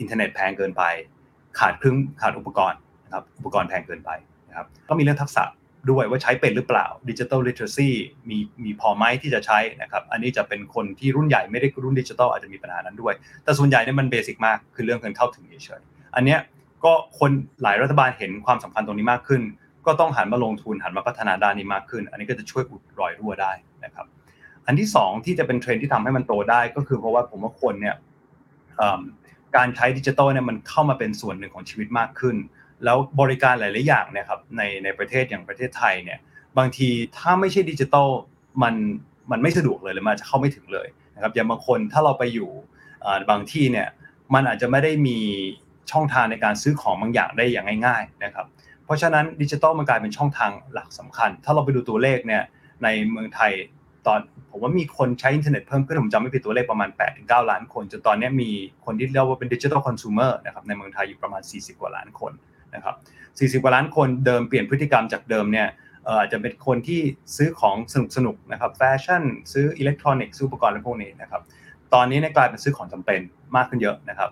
Speaker 1: อินเทอร์เน็ตแพงเกินไป ขาดเครื่องขาดอุปกรณ์นะครับอุปกรณ์แพงเกินไปนะครับก็มีเรื่องทักษะด้วยว่าใช้เป็นหรือเปล่า digital literacy มีมีพอไหมที่จะใช้นะครับอันนี้จะเป็นคนที่รุ่นใหญ่ไม่ได้รุ่นดิจิทัลอาจจะมีปัญหานั้นด้วย แต่ส่วนใหญ่เนี่ยมัน basic มากคือเรื่องการเข้าถึงเฉยอันเนี้ยก็คนหลายรัฐบาลเห็นความสำคัญตรงนี้มากขึ้น ก็ต้องหันมาลงทุนหันมาพัฒนาด้านนี้มากขึ้น อันนี้ก็จะช่วยอุดรอยรั่วได้นะครับ อันที่ 2 ที่จะเป็นเทรนที่ทำให้มันโตได้ก็คือเพราะว่าผมว่าคนเนี่ยการใช้ดิจิทัลเนี่ยมันเข้ามาเป็นส่วนหนึ่งของชีวิตมากขึ้น แล้วบริการหลาย ๆ อย่างนะครับในในประเทศอย่างประเทศไทยเนี่ยบางทีถ้าไม่ใช่ดิจิตอลมันมันไม่สะดวกเลยหรือมันจะเข้าไม่ถึงเลยนะครับอย่างบางคนถ้าเราไปอยู่บางที่เนี่ยมันอาจจะไม่ได้มีช่องทางในการซื้อของบางอย่างได้อย่างง่าย ๆ นะครับ เพราะฉะนั้นดิจิตอลมันกลายเป็นช่องทางหลักสำคัญ ถ้าเราไปดูตัวเลขเนี่ยในเมืองไทยตอนผมว่ามีคนใช้อินเทอร์เน็ตเพิ่มขึ้นผมจำไม่ผิดตัวเลขประมาณ 8-9 ล้านคนจนตอนนี้มีคนที่เรียกว่าเป็นดิจิทัลคอน sumer นะครับในเมืองไทยอยู่ประมาณ 40 กว่าล้านคนนะครับ40 กว่าล้านคนเดิมเปลี่ยนพฤติกรรมจากเดิมเนี่ยอาจจะเป็นคนที่ซื้อของสนุกสนุกนะครับแฟชั่น ซื้ออิเล็กทรอนิกส์ซื้ออุปกรณ์อะไรพวกนี้นะครับตอนนี้เนี่ยกลายเป็นซื้อของจำเป็นมากขึ้นเยอะนะครับ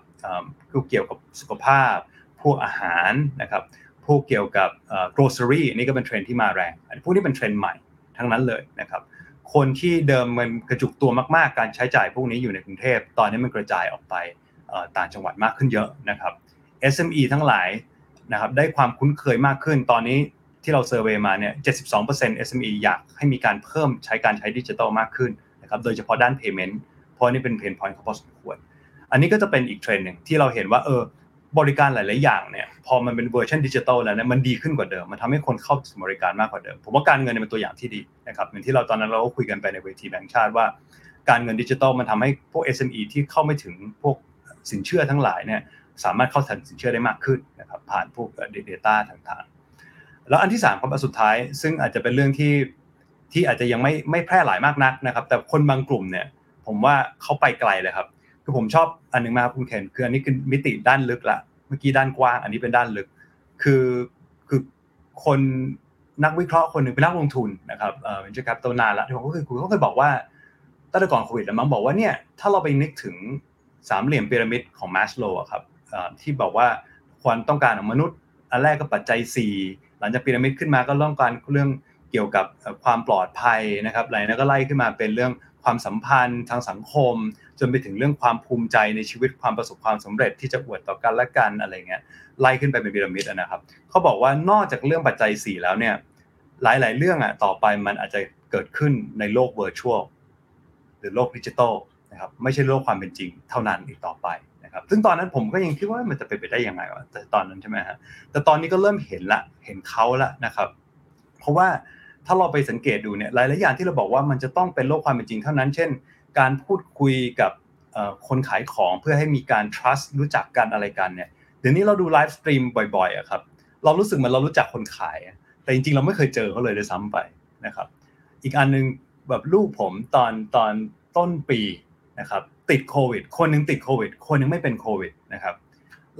Speaker 1: คือเกี่ยวกับสุขภาพ พวกอาหารนะครับ พวกเกี่ยวกับ grocery นี่ก็เป็นเทรนที่มาแรง อันพวกนี้เป็นเทรนใหม่ทั้งนั้นเลยนะครับ คนที่เดิมมันกระจุกตัวมากๆ การใช้จ่ายพวกนี้อยู่ในกรุงเทพ ตอนนี้มันกระจายออกไปต่างจังหวัดมากขึ้นเยอะนะครับ SME ทั้งหลายนะครับได้ความคุ้นเคยมากขึ้น ตอนนี้ที่เรา survey มาเนี่ย 72% SME อยากให้มีการเพิ่มใช้การใช้ดิจิทัลมากขึ้นนะครับ โดยเฉพาะด้าน payment เพราะนี่เป็น pain point เขาพอสมควร อันนี้ก็จะเป็นอีกเทรนด์หนึ่งที่เราเห็นว่าเออ บริการหลาย ๆ อย่างเนี่ยพอมันเป็นเวอร์ชันดิจิทัลแล้วเนี่ยมันดีขึ้นกว่าเดิม มันทำให้คนเข้าถึงบริการมากกว่าเดิม ผมว่าการเงินเป็นตัวอย่างที่ดีนะครับเหมือนที่เราตอนนั้นเราก็คุยกันไปในเวทีแบงก์ชาติว่า การเงินดิจิทัลมันทำให้พวก SME ที่เข้าไม่ถึงพวกสินเชื่อทั้งหลายเนี่ยสามารถเข้าถึงสินเชื่อได้มากขึ้นนะครับผ่านพวก Data ต่างๆ แล้วอันที่3ครับอันสุดท้าย ซึ่งอาจจะเป็นเรื่องที่ที่อาจจะยังไม่ไม่แพร่หลายมากนักนะครับ แต่คนบางกลุ่มเนี่ยผมว่าเขาไปไกลเลยครับ คือผมชอบอันนึงมากคุณเคนคืออันนี้คือมิติด้านลึกละเมื่อกี้ด้านกว้างอันนี้เป็นด้านลึก คือคือคนนักวิเคราะห์คนหนึ่งเป็นนักลงทุนนะครับเอ่อเป็นเจ้าครับตัวนานละที่ผมก็คือคุณเขาเคยบอกว่าตั้งแต่ก่อนโควิดแล้วมั้งบอกว่าเนี่ยถ้าเราไปนึกถึงสามเหลี่ยมพีระมิดของมาสโลว์ครับที่บอกว่าความต้องการของมนุษย์ อันแรกก็ปัจจัย 4 หลังจากพีระมิดขึ้นมาก็ต้องการเรื่องเกี่ยวกับความปลอดภัยนะครับหลังนั้นก็ไล่ขึ้นมาเป็นเรื่องความสัมพันธ์ทางสังคม จนไปถึงเรื่องความภูมิใจในชีวิตความประสบความสำเร็จที่จะอวดต่อกันและกันอะไรเงี้ยไล่ขึ้นไปเป็นพีระมิดนะครับเขาบอกว่านอกจากเรื่องปัจจัย 4 แล้วเนี่ยหลาย ๆ เรื่องอะต่อไปมันอาจจะเกิดขึ้นในโลก virtual หรือโลกดิจิทัลนะครับไม่ใช่โลกความเป็นจริงเท่านั้นอีกต่อไปนะครับซึ่งตอนนั้นผมก็ยังคิดว่ามันจะเป็นไปได้ยังไงวะแต่ตอนนั้นใช่ไหมฮะแต่ตอนนี้ก็เริ่มเห็นละเห็นเขาละนะครับ เพราะว่าถ้าเราไปสังเกตดูเนี่ยหลายๆอย่างที่เราบอกว่ามันจะต้องเป็นโลกความเป็นจริงเท่านั้น เช่น การพูดคุยกับคนขายของเพื่อให้มีการ trust รู้จักกันอะไรกันเนี่ยเดี๋ยวนี้เราดู live streamบ่อยๆอะครับเรารู้สึกเหมือนเรารู้จักคนขาย แต่จริงๆ เราไม่เคยเจอเขาเลยด้วยซ้ำไปนะครับ อีกอันนึงแบบลูกผมตอนตอนต้นปีนะครับติดโควิด คนนึงติดโควิด คนนึงไม่เป็นโควิดนะครับ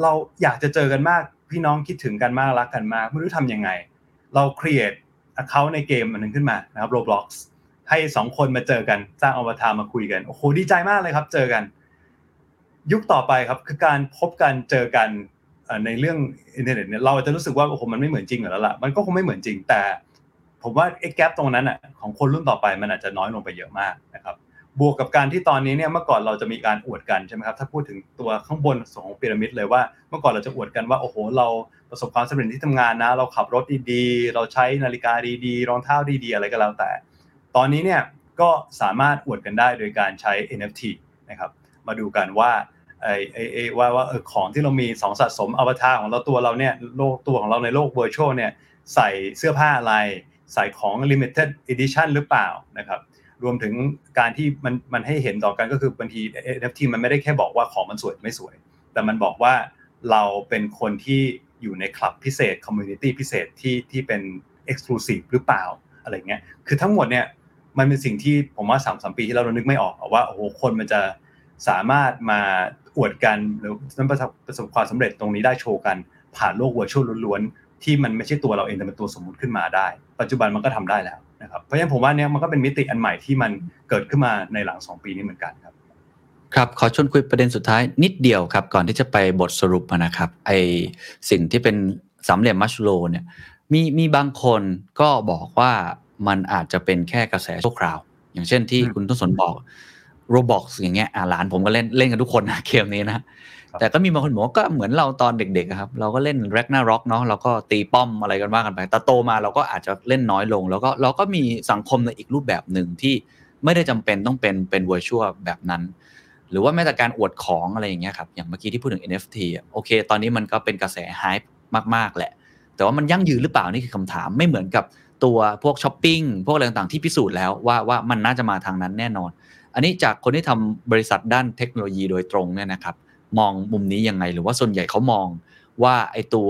Speaker 1: เราอยากจะเจอกันมากพี่น้องคิดถึงกันมากรักกันมาก ไม่รู้ทำยังไง เรา create account ในเกมอันนึงขึ้นมานะครับ Roblox ให้สองคนมาเจอกันสร้างอวตารมาคุยกันโอ้โหดีใจมากเลยครับ เจอกัน ยุคต่อไปครับ คือการพบกันเจอกันในเรื่องอินเทอร์เน็ตเนี่ยเราจะรู้สึกว่าโอ้โหมันไม่เหมือนจริงแล้วล่ะมันก็คงไม่เหมือนจริง แต่ ผมว่าไอ้แกลบตรงนั้นอะของคนรุ่นต่อไปมันอาจจะน้อยลงไปเยอะมากนะครับบวกกับการที่ตอนนี้เนี่ยเมื่อก่อนเราจะมีการอวดกันใช่ไหมครับถ้าพูดถึงตัวข้างบนของพีระมิดเลยว่า เมื่อก่อนเราจะอวดกันว่าโอ้โห เราประสบความสำเร็จที่ทำงานนะ เราขับรถดีๆ เราใช้นาฬิกาดีๆ รองเท้าดีๆ อะไรก็แล้วแต่ ตอนนี้เนี่ยก็สามารถอวดกันได้โดยการใช้ NFT นะครับ มาดูกันว่าไอ้ไอ้ว่าว่าเออของที่เรามีสองสะสมอวตารของเราตัวเราเนี่ยโลกตัวของเราในโลก virtual เนี่ยใส่เสื้อผ้าอะไร ใส่ของ limited edition หรือเปล่านะครับ รวมถึงการที่มันมันให้เห็นต่อกันก็คือบางที NFT มันไม่ได้แค่บอกว่าของมันสวยไม่สวย แต่มันบอกว่าเราเป็นคนที่อยู่ในคลับพิเศษ community พิเศษที่ที่เป็น exclusive หรือเปล่าอะไรเงี้ยคือทั้งหมดเนี่ย มันเป็นสิ่งที่ผมว่าสามสามปีที่เรานึกไม่ออกว่าโอ้โหคนมันจะสามารถมาอวดกันหรือประสบประสบความสำเร็จตรงนี้ได้โชว์กัน ผ่านโลกเวอร์ชวลล้วนๆที่มันไม่ใช่ตัวเราเองแต่เป็นตัวสมมุติขึ้นมาได้ ปัจจุบันมันก็ทำได้แล้วนะครับเพราะฉะนั้นผมว่าเนี่ยมันก็เป็นมิติอันใหม่ที่มันเกิดขึ้นมาในหลัง2ปีนี้เหมือนกันครับ
Speaker 4: ครับขอชวนคุยประเด็นสุดท้ายนิดเดียวครับ ก่อนที่จะไปบทสรุปนะครับไอสิ่งที่เป็นสามเหลี่ยมมัชโลเนี่ยมีมีบางคนก็บอกว่า มันอาจจะเป็นแค่กระแสชั่วคราว อย่างเช่นที่คุณต้นสนบอก Roblox อย่างเงี้ยอ่าหลานผมก็เล่นเล่นกันทุกคนนะเกมนี้นะ แต่ก็มีบางคนบอกว่าก็เหมือนเราตอนเด็กๆครับ เราก็เล่น Ragnarok เนาะเราก็ตีป้อมอะไรกันว่ากันไป แต่โตมาเราก็อาจจะเล่นน้อยลง แล้วก็เราก็มีสังคมในอีกรูปแบบหนึ่งที่ไม่ได้จำเป็นต้องเป็นเป็น virtual แบบนั้น หรือว่าแม้แต่การอวดของอะไรอย่างเงี้ยครับอย่างเมื่อกี้ที่พูดถึง NFT โอเค ตอนนี้มันก็เป็นกระแส hype มากๆแหละ แต่ว่ามันยั่งยืนหรือเปล่านี่คือคำถามไม่เหมือนกับ ตัวพวกช้อปปิ้งพวกอะไรต่างๆที่พิสูจน์แล้วว่าว่ามันน่าจะมาทางนั้นแน่นอน อันนี้จากคนที่ทำบริษัทด้านเทคโนโลยีโดยตรงเนี่ยนะครับมองมุมนี้ยังไงหรือว่าส่วนใหญ่เขามองว่าไอตัว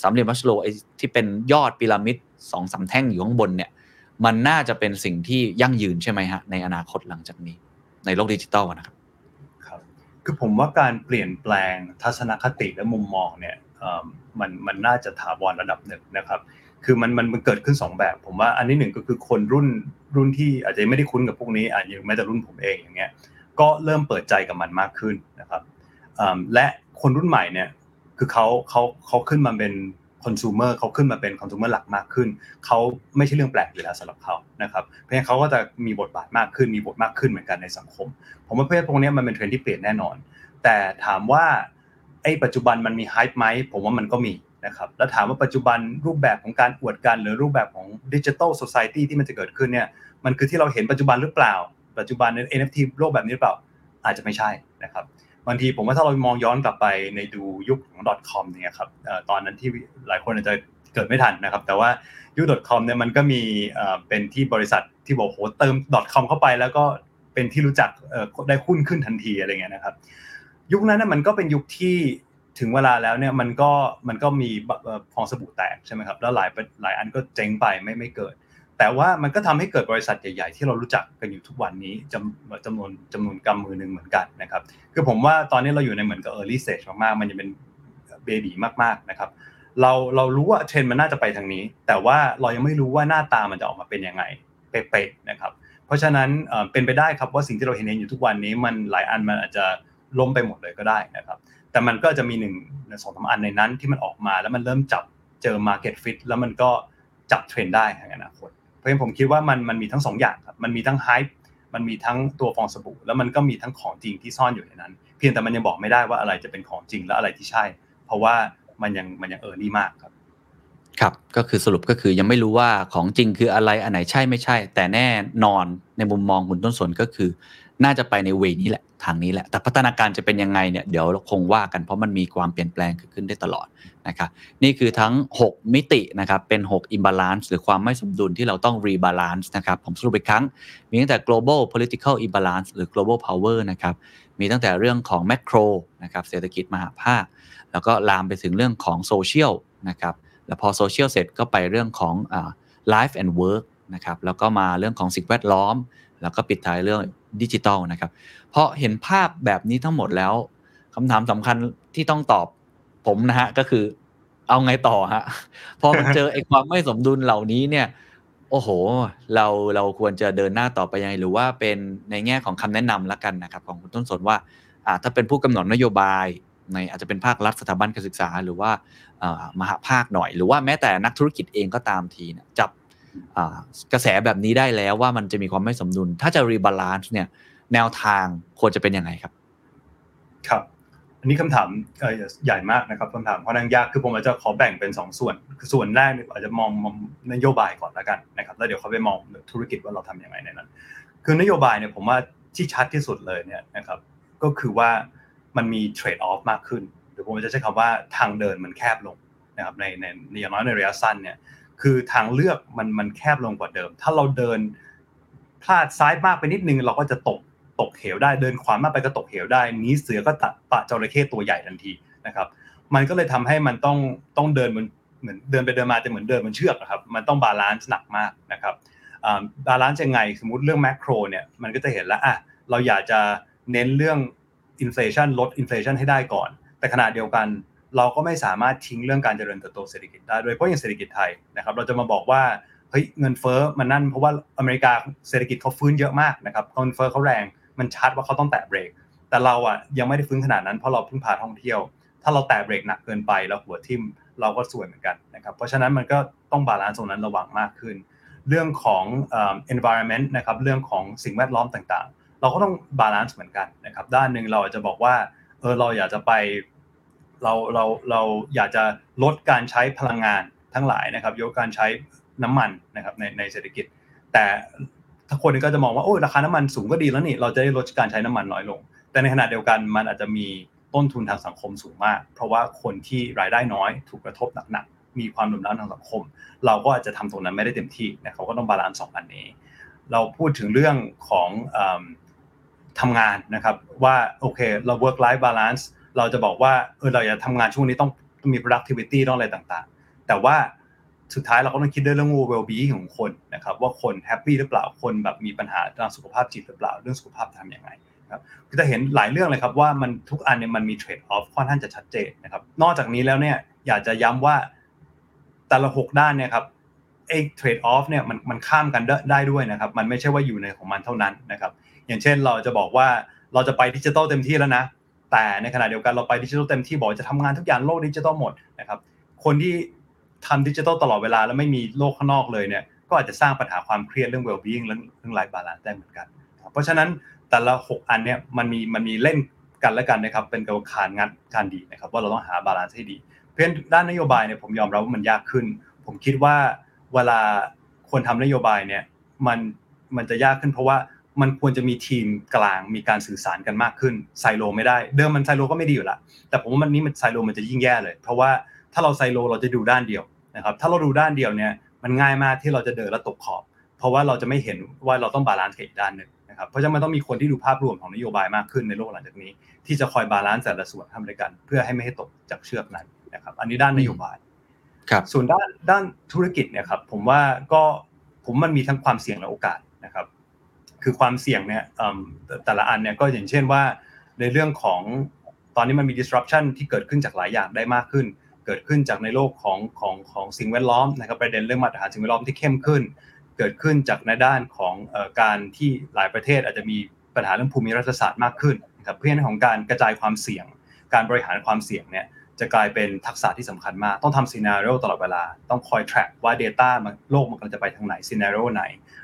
Speaker 4: สามเหลี่ยมมัชโลไอที่เป็นยอดพีระมิดสองสามแท่งอยู่ข้างบนเนี่ยมันน่าจะเป็นสิ่งที่ยั่งยืนใช่ไหมฮะในอนาคตหลังจากนี้ ในโลกดิจิตอลนะครับ
Speaker 1: ครับ คือผมว่าการเปลี่ยนแปลงทัศนคติและมุมมองเนี่ยมันมันน่าจะถาวรระดับหนึ่งนะครับ คือมันมันมันเกิดขึ้น 2 แบบ ผมว่าอันที่หนึ่งก็คือคนรุ่นรุ่นที่อาจจะไม่ได้คุ้นกับพวกนี้อาจจะแม้แต่รุ่นผมเองอย่างเงี้ยก็เริ่มเปิดใจกับมันมากขึ้นนะครับและคนรุ่นใหม่เนี่ยคือเขาเขาเขาขึ้นมาเป็นคอน sumer เขาขึ้นมาเป็นคอน sumer หลักมากขึ้นเขาไม่ใช่เรื่องแปลกอยู่แล้วสำหรับเขานะครับเพราะฉะนั้นเขาก็จะมีบทบาทมากขึ้น มีบทมากขึ้นเหมือนกันในสังคม ผมว่าเพศพวกนี้มันเป็นเทรนด์ที่เปลี่ยนแน่นอน แต่ถามว่าไอ้ปัจจุบันมันมีไฮป์ไหมผมว่ามันก็มี นะครับแล้วถามว่าปัจจุบันรูปแบบของการอวดกันหรือรูปแบบของดิจิทัลโซซายตี้ที่มันจะเกิดขึ้นเนี่ยมันคือที่เราเห็นปัจจุบันหรือเปล่า ปัจจุบันใน NFT โลกแบบนี้หรือเปล่าอาจจะไม่ใช่นะครับบางทีผมว่าถ้าเรามองย้อนกลับไปในดูยุคของ .com เนี่ยครับตอนนั้นที่หลายคนอาจจะเกิดไม่ทันนะครับ แต่ว่ายุค .com เนี่ยมันก็มีเป็นที่บริษัทที่บอกโหเติม .com เข้าไปแล้วก็เป็นที่รู้จักได้หุ้นขึ้นทันทีอะไรเงี้ยนะครับ ยุคนั้นมันก็เป็นยุคที่ ถึงเวลาแล้วเนี่ยมันก็มันก็มีฟองสบู่แตกใช่ไหมครับแล้วหลายหลายอันก็เจ๊งไปไม่ไม่เกิด แต่ว่ามันก็ทำให้เกิดบริษัทใหญ่ ๆ ที่เรารู้จักกันอยู่ทุกวันนี้จำจำนวนจำนวนกำมือหนึ่งเหมือนกันนะครับคือผมว่าตอนนี้เราอยู่ในเหมือนกับ early stage มากๆมันจะเป็นเบบีมากๆนะครับเราเรารู้ว่าเทรนมันน่าจะไปทางนี้ แต่ว่าเรายังไม่รู้ว่าหน้าตามันจะออกมาเป็นยังไงเป๊ะๆนะครับ เพราะฉะนั้นเป็นไปได้ครับว่าสิ่งที่เราเห็นอยู่ทุกวันนี้มันหลายอันมันอาจจะล้มไปหมดเลยก็ได้นะครับ แต่มันก็จะมีหนึ่งสองสาอันในนั้นที่มันออกมา แล้วมันเริ่มจับเจอ Market Fit แล้วมันก็จับเทรนได้ในอนาคตเพราะฉะนั้นผมคิดว่ามันมันมีทั้งสองอย่างครับมันมีทั้งไฮป์มันมีทั้งตัวฟองสบู่แล้วมันก็มีทั้งของจริงที่ซ่อนอยู่ในนั้น เพียงแต่มันยังบอกไม่ได้ว่าอะไรจะเป็นของจริงและอะไรที่ใช่ เพราะว่ามันยังมันยัง early มากครับ
Speaker 4: ครับก็คือสรุปก็คือยังไม่รู้ว่าของจริงคืออะไรอันไหนใช่ไม่ใช่ แต่แน่นอนในมุมมองคุณต้นสนก็คือ น่าจะไปใน way นี้แหละทางนี้แหละ แต่พัฒนาการจะเป็นยังไงเนี่ยเดี๋ยวเราคงว่ากันเพราะมันมีความเปลี่ยนแปลงเกิดขึ้นได้ตลอดนะครับนี่คือทั้ง 6 มิตินะครับเป็น 6 imbalance หรือความไม่สมดุลที่เราต้อง rebalance นะครับผมสรุปอีกครั้ง มีตั้งแต่ global political imbalance หรือ global power นะครับมีตั้งแต่เรื่องของ macro นะครับเศรษฐกิจมหาภาค แล้วก็ลามไปถึงเรื่องของ social นะครับแล้วพอ social เสร็จก็ไปเรื่องของ life and work นะครับแล้วก็มาเรื่องของสิ่งแวดล้อม แล้วก็ปิดท้ายเรื่อง ดิจิทัลนะครับ เพอเห็นภาพแบบนี้ทั้งหมดแล้วคำถามสำคัญที่ต้องตอบผมนะฮะก็คือเอาไงต่อฮะพอมันเจอไอ้ความไม่สมดุลเหล่านี้เนี่ย โอ้โห เราเราควรจะเดินหน้าต่อไปยังไงหรือว่าเป็นในแง่ของคำแนะนำละกันนะครับ ของคุณต้นสนว่าอ่าถ้าเป็นผู้กำหนดนโยบาย ในอาจจะเป็นภาครัฐสถาบันการศึกษา หรือว่ามหภาคหน่อย หรือว่าแม้แต่นักธุรกิจเองก็ตามทีเนี่ยจับ กระแสแบบนี้ได้แล้วว่ามันจะมีความไม่สมดุล ถ้าจะ rebalance เนี่ยแนวทางควรจะเป็นยังไงครับ
Speaker 1: ครับ อันนี้คำถามใหญ่มากนะครับคำถามค่อนข้างยากคือผมอาจจะขอแบ่งเป็น 2 ส่วนคือส่วนแรกอาจจะมองนโยบายก่อนแล้วกันนะครับแล้วเดี๋ยวเขาไปมองธุรกิจว่าเราทำยังไงในนั้น คือนโยบายเนี่ยผมว่าที่ชัดที่สุดเลยเนี่ยนะครับ ก็คือว่ามันมีเทรดออฟมากขึ้นหรือผมจะใช้คำว่าทางเดินมันแคบลงนะครับในในอย่างน้อยในระยะสั้นเนี่ย คือทางเลือกมันมันแคบลงกว่าเดิม ถ้าเราเดินพลาดซ้ายมากไปนิดนึง เราก็จะตกตกเหวได้เดินขวามากไปก็ตกเหวได้นี้เสือก็ตัดปะจระเข้ตัวใหญ่ทันทีนะครับ มันก็เลยทำให้มันต้องต้องเดินเหมือนเหมือนเดินไปเดินมาจะเหมือนเดินบนเชือกอะครับมันต้อง balance หนักมากนะครับ balance ยังไงสมมติเรื่อง macro เนี่ยมันก็จะเห็นแล้วอะเราอยากจะเน้นเรื่อง inflation ลด inflation ให้ได้ก่อน แต่ขณะเดียวกัน เราก็ไม่สามารถทิ้งเรื่องการเจริญเติบโตเศรษฐกิจได้ด้วยเพราะอย่างเศรษฐกิจไทยนะครับเราจะมาบอกว่าเฮ้ยเงินเฟ้อมันนั่นเพราะว่าอเมริกาเศรษฐกิจเขาฟื้นเยอะมากนะครับเงินเฟ้อเขาแรงมันชัดว่าเขาต้องแตะเบรก แต่เราอะยังไม่ได้ฟื้นขนาดนั้นเพราะเราพึ่งพาท่องเที่ยว ถ้าเราแตะเบรกหนักเกินไปแล้วหัวทิ่มเราก็ซวยเหมือนกันนะครับเพราะฉะนั้นมันก็ต้อง balance ตรงนั้นระวังมากขึ้น เรื่องของ environment นะครับเรื่องของสิ่งแวดล้อมต่างๆ เราก็ต้อง balance เหมือนกันนะครับด้านหนึ่งเราอาจจะบอกว่าเออเราอยากจะไป เราเราเราอยากจะลดการใช้พลังงานทั้งหลายนะครับ ลดการใช้น้ำมันนะครับในในเศรษฐกิจ แต่ถ้าคนก็จะมองว่าโอ้ราคาน้ำมันสูงก็ดีแล้วนี่เราจะได้ลดการใช้น้ำมันน้อยลง แต่ในขณะเดียวกันมันอาจจะมีต้นทุนทางสังคมสูงมาก เพราะว่าคนที่รายได้น้อยถูกกระทบหนักๆมีความเดือดร้อนทางสังคม เราก็อาจจะทำตรงนั้นไม่ได้เต็มที่นะเขาก็ต้อง balance สองอันนี้ เราพูดถึงเรื่องของทำงานนะครับว่าโอเคเรา work life balance เราจะบอกว่าเออเราอยากทำงานช่วงนี้ต้องมี productivity ต้องอะไรต่างๆ แต่ว่าสุดท้ายเราก็ต้องคิดเรื่อง well being ของคนนะครับว่าคน happy หรือเปล่าคนแบบมีปัญหาทางสุขภาพจิตหรือเปล่า เรื่องสุขภาพทำยังไงครับก็จะเห็นหลายเรื่องเลยครับว่ามันทุกอันเนี่ยมันมี trade-off ค่อนข้างจะชัดเจนนะครับนอกจากนี้แล้วเนี่ยอยากจะย้ำว่าแต่ละหกด้านเนี่ยครับไอ้ trade-off เนี่ยมันมันข้ามกันได้ด้วยนะครับ มันไม่ใช่ว่าอยู่ในของมันเท่านั้นนะครับ อย่างเช่นเราจะบอกว่าเราจะไปดิจิตอลเต็มที่แล้วนะ แต่ในขณะเดียวกันเราไปดิจิทัลเต็มที่บอกจะทำงานทุกอย่างโลกดิจิทัลหมดนะครับคนที่ทำดิจิทัลตลอดเวลาแล้วไม่มีโลกข้างนอกเลยเนี่ยก็อาจจะสร้างปัญหาความเครียดเรื่อง well-being เรื่องเรื่อง life balance ได้เหมือนกันเพราะฉะนั้นแต่ละ 6 อันเนี่ยมันมีมันมีเล่นกันแล้วกันนะครับเป็นกระบวนการงานการดีนะครับว่าเราต้องหา balance ให้ดี เพราะฉะนั้นด้านนโยบายเนี่ยผมยอมรับว่ามันยากขึ้น ผมคิดว่าเวลาคนทำนโยบายเนี่ยมันมันจะยากขึ้นเพราะว่า มันควรจะมีทีมกลางมีการสื่อสารกันมากขึ้นไซโลไม่ได้เดิมมันไซโลก็ไม่ดีอยู่แล้วแต่ผมว่ามันนี้มันไซโลมันจะยิ่งแย่เลย เพราะว่าถ้าเราไซโลเราจะดูด้านเดียวนะครับถ้าเราดูด้านเดียวเนี่ยมันง่ายมากที่เราจะเดินแล้วตกขอบ เพราะว่าเราจะไม่เห็นว่าเราต้อง balance กับอีกด้านหนึ่งนะครับเพราะฉะนั้นมันต้องมีคนที่ดูภาพรวมของนโยบายมากขึ้นในโลกหลังจากนี้ ที่จะคอย balance แต่ละส่วนทำด้วยกัน เพื่อให้ไม่ให้ตกจากเชือกนั้นนะครับอันนี้ด้านนโยบาย
Speaker 4: ครับ
Speaker 1: ส่วนด้านด้านธุรกิจเนี่ยครับผมว่าก็ผมมันมีทั้งความเสี่ยงและโอกาสนะครับ คือความเสี่ยงเนี่ยแต่ละอันเนี่ยก็อย่างเช่นว่า ในเรื่องของตอนนี้มันมี disruption ที่เกิดขึ้นจากหลายอย่างได้มากขึ้น เกิดขึ้นจากในโลกของของของสิ่งแวดล้อมนะครับประเด็นเรื่องมาตรฐานสิ่งแวดล้อมที่เข้มขึ้น เกิดขึ้นจากในด้านของการที่หลายประเทศอาจจะมีปัญหาเรื่องภูมิรัฐศาสตร์มากขึ้นนะครับเพื่อในของการกระจายความเสี่ยง การบริหารความเสี่ยงเนี่ย จะกลายเป็นทักษะที่สำคัญมาก ต้องทำซีนารีโอตลอดเวลา ต้องคอย track ว่า Data มันโลกมันกำลังจะไปทางไหนซีนารีโอไหน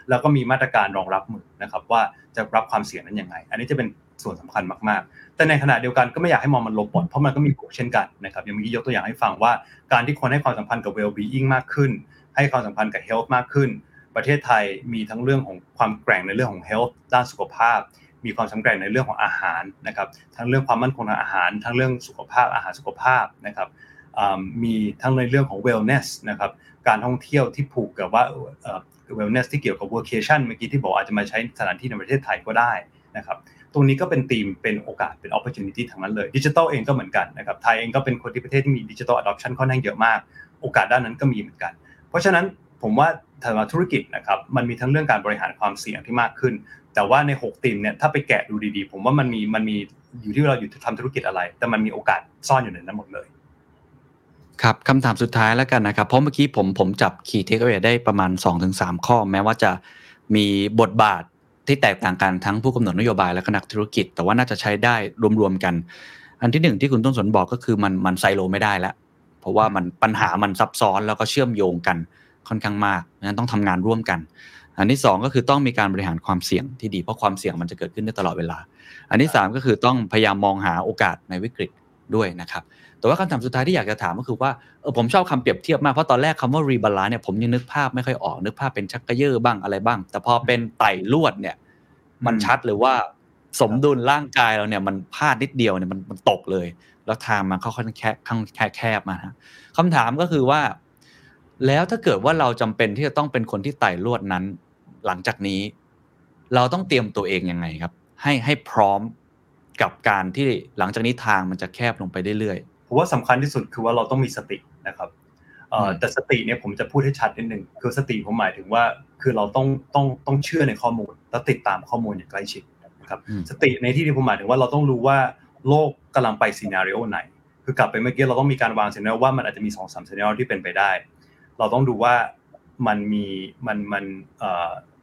Speaker 1: แล้วก็มีมาตรการรองรับมือนะครับว่าจะรับความเสี่ยงนั้นยังไง อันนี้จะเป็นส่วนสำคัญมากๆ แต่ในขณะเดียวกันก็ไม่อยากให้มองมันลบหมดเพราะมันก็มีบวกเช่นกันนะครับย่างมียกตัวอย่างให้ฟังว่าการที่คนให้ความสัมพันธ์กับ well being มากขึ้น ให้ความสัมพันธ์กับ health มากขึ้น ประเทศไทยมีทั้งเรื่องของความแกร่งในเรื่องของ health ด้านสุขภาพ มีความสำคัญในเรื่องของอาหารนะครับ ทั้งเรื่องความมั่นคงทางอาหาร ทั้งเรื่องสุขภาพอาหารสุขภาพนะครับมีทั้งในเรื่องของ wellness นะครับการท่องเที่ยวที่ผูกกับว่า wellness ที่เกี่ยวกับ vacation เมื่อกี้ที่บอกอาจจะมาใช้สถานที่ในประเทศไทยก็ได้นะครับตรงนี้ก็เป็นธีมเป็นโอกาสเป็น opportunity ทั้งนั้นเลยดิจิทัลเองก็เหมือนกันนะครับไทยเองก็เป็นคนที่ประเทศที่มีดิจิทัล adoption ค่อนข้างเยอะมาก โอกาสด้านนั้นก็มีเหมือนกัน เพราะฉะนั้นผมว่าทางธุรกิจนะครับมันมีทั้งเรื่องการบริหารความเสี่ยงที่มากขึ้น แต่ว่าใน6ธีมเนี่ยถ้าไปแกะดูดีๆ ผมว่ามันมีมันมีอยู่ที่เราอยู่ทำธุรกิจอะไร แต่มันมีโอกาสซ่อนอยู่ในนั้นหมดเลย
Speaker 4: ครับคำถามสุดท้ายแล้วกันนะครับ เพราะเมื่อกี้ผมผมจับคีย์เทคเอาไว้ได้ประมาณ 2-3 ข้อ แม้ว่าจะมีบทบาทที่แตกต่างกันทั้งผู้กำหนดนโยบายและคณะธุรกิจ แต่ว่าน่าจะใช้ได้รวมๆกัน อันที่หนึ่งที่คุณต้นสนบอกก็คือมันมันไซโลไม่ได้แล้ว เพราะว่ามันปัญหามันซับซ้อนแล้วก็เชื่อมโยงกันค่อนข้างมากนั้นต้องทำงานร่วมกัน อันที่ 2 ก็คือต้องมีการบริหารความเสี่ยงที่ดีเพราะความเสี่ยงมันจะเกิดขึ้นได้ตลอดเวลา อันที่ 3 ก็คือต้องพยายามมองหาโอกาสในวิกฤตด้วยนะครับแต่ว่าคำถามสุดท้ายที่อยากจะถามก็คือว่าเออผมชอบคำเปรียบเทียบมากเพราะตอนแรกคำว่า rebalance เนี่ยผมยังนึกภาพไม่ค่อยออกนึกภาพเป็นชักกระเยอะบ้างอะไรบ้าง แต่พอเป็นไต่ลวดเนี่ย มันชัดเลยว่าสมดุลร่างกายเราเนี่ยมันพลาดนิดเดียวเนี่ยมันมันตกเลย แล้วทางมันค่อนแคบข้างแคบมาฮะคำถามก็คือว่า แล้วถ้าเกิดว่าเราจำเป็นที่จะต้องเป็นคนที่ไต่ลวดนั้น หลังจากนี้ เราต้องเตรียมตัวเองยังไงครับ ให้ให้พร้อมกับการที่หลังจากนี้ทางมันจะแคบลงไปเรื่อย
Speaker 1: ๆผมว่าสำคัญที่สุดคือว่าเราต้องมีสตินะครับแต่สติเนี่ยผมจะพูดให้ชัดนิดนึงคือสติผมหมายถึงว่าคือเราต้องต้องต้องเชื่อในข้อมูล แล้วติดตามข้อมูลอย่างใกล้ชิดนะครับสติในที่ที่ผมหมายถึงว่าเราต้องรู้ว่าโลกกำลังไป scenario ไหน คือกลับไปเมื่อกี้เราต้องมีการวาง scenario ว่ามันอาจจะมีสองสาม scenario ที่เป็นไปได้ เราต้องดูว่ามันมีมันมัน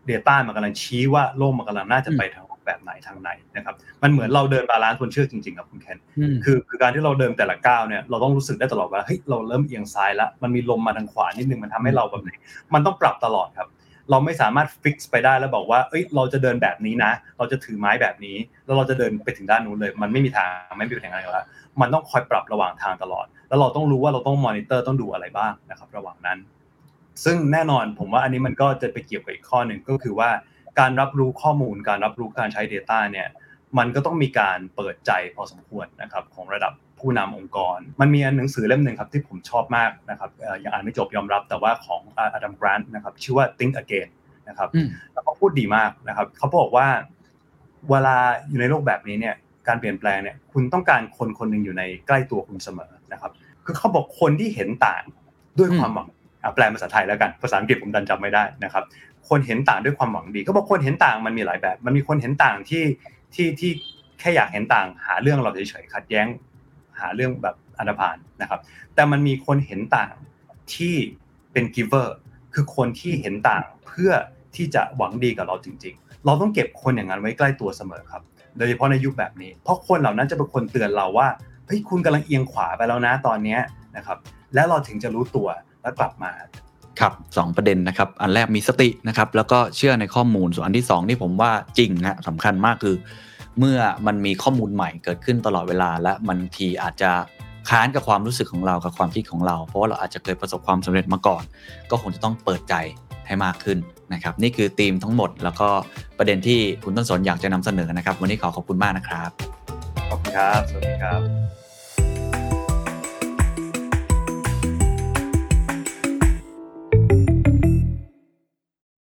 Speaker 1: เอ่อ data มันกำลังชี้ว่าโลกมันกำลังน่าจะไปทางแบบไหนทางไหนนะครับ มันเหมือนเราเดิน balance บนเชือกจริงๆครับคุณแคนคือคือการที่เราเดินแต่ละก้าวเนี่ยเราต้องรู้สึกได้ตลอดว่าเฮ้ยเราเริ่มเอียงซ้ายแล้วมันมีลมมาทางขวานิดนึงมันทำให้เราแบบไหนมันต้องปรับตลอดครับเราไม่สามารถ fix ไปได้แล้วบอกว่า เอ้ย เราจะเดินแบบนี้นะ เราจะถือไม้แบบนี้ แล้วเราจะเดินไปถึงด้านนู้นเลย มันไม่มีทาง ไม่มีทางอะไรแล้วมันต้องคอยปรับระหว่างทางตลอด แล้วเราต้องรู้ว่าเราต้องมอนิเตอร์ต้องดูอะไรบ้างนะครับ ระหว่างนั้น ซึ่งแน่นอนผมว่าอันนี้มันก็จะไปเกี่ยวกับอีกข้อหนึ่งก็คือว่าการรับรู้ข้อมูลการรับรู้การใช้ Data เนี่ยมันก็ต้องมีการเปิดใจพอสมควรนะครับของระดับผู้นำองค์กร มันมีหนังสือเล่มหนึ่งครับที่ผมชอบมากนะครับยังอ่านไม่จบยอมรับแต่ว่าของอดัมกรานต์นะครับชื่อว่า Think Again นะครับแล้วก็พูดดีมากนะครับเขาบอกว่าเวลาอยู่ในโลกแบบนี้เนี่ยการเปลี่ยนแปลงเนี่ยคุณต้องการคนคนหนึ่งอยู่ในใกล้ตัวคุณเสมอนะครับคือเขาบอกคนที่เห็นต่างด้วยความหวัง แปลภาษาไทยแล้วกันภาษาอังกฤษผมดันจำไม่ได้นะครับ คนเห็นต่างด้วยความหวังดี ก็บอกคนเห็นต่างมันมีหลายแบบ มันมีคนเห็นต่างที่ที่ที่แค่อยากเห็นต่างหาเรื่องเราเฉยๆขัดแย้งหาเรื่องแบบอันาพานนะครับ แต่มันมีคนเห็นต่างที่เป็น giver คือคนที่เห็นต่างเพื่อที่จะหวังดีกับเราจริง ๆ เราต้องเก็บคนอย่างนั้นไว้ใกล้ตัวเสมอครับ โดยเฉพาะในยุคแบบนี้ เพราะคนเหล่านั้นจะเป็นคนเตือนเราว่าเฮ้ยคุณกำลังเอียงขวาไปแล้วนะตอนนี้นะครับ แล้วเราถึงจะรู้ตัวแล้วกลับมา
Speaker 4: ครับสประเด็นนะครับอันแรกมีสตินะครับแล้วก็เชื่อในข้อมูลส่วนอันที่ 2 ที่ผมว่าจริงนะสำคัญมากคือ เมื่อมันมีข้อมูลใหม่เกิดขึ้นตลอดเวลา และมันทีอาจจะค้านกับความรู้สึกของเรากับความคิดของเรา เพราะว่าเราอาจจะเคยประสบความสำเร็จมาก่อน ก็คงจะต้องเปิดใจให้มากขึ้นนะครับ นี่คือธีมทั้งหมด แล้วก็ประเด็นที่คุณต้นสนอยากจะนำเสนอนะครับ วันนี้ขอขอบคุณมากนะครับ
Speaker 1: ขอบคุณครับ สวัสดีครับ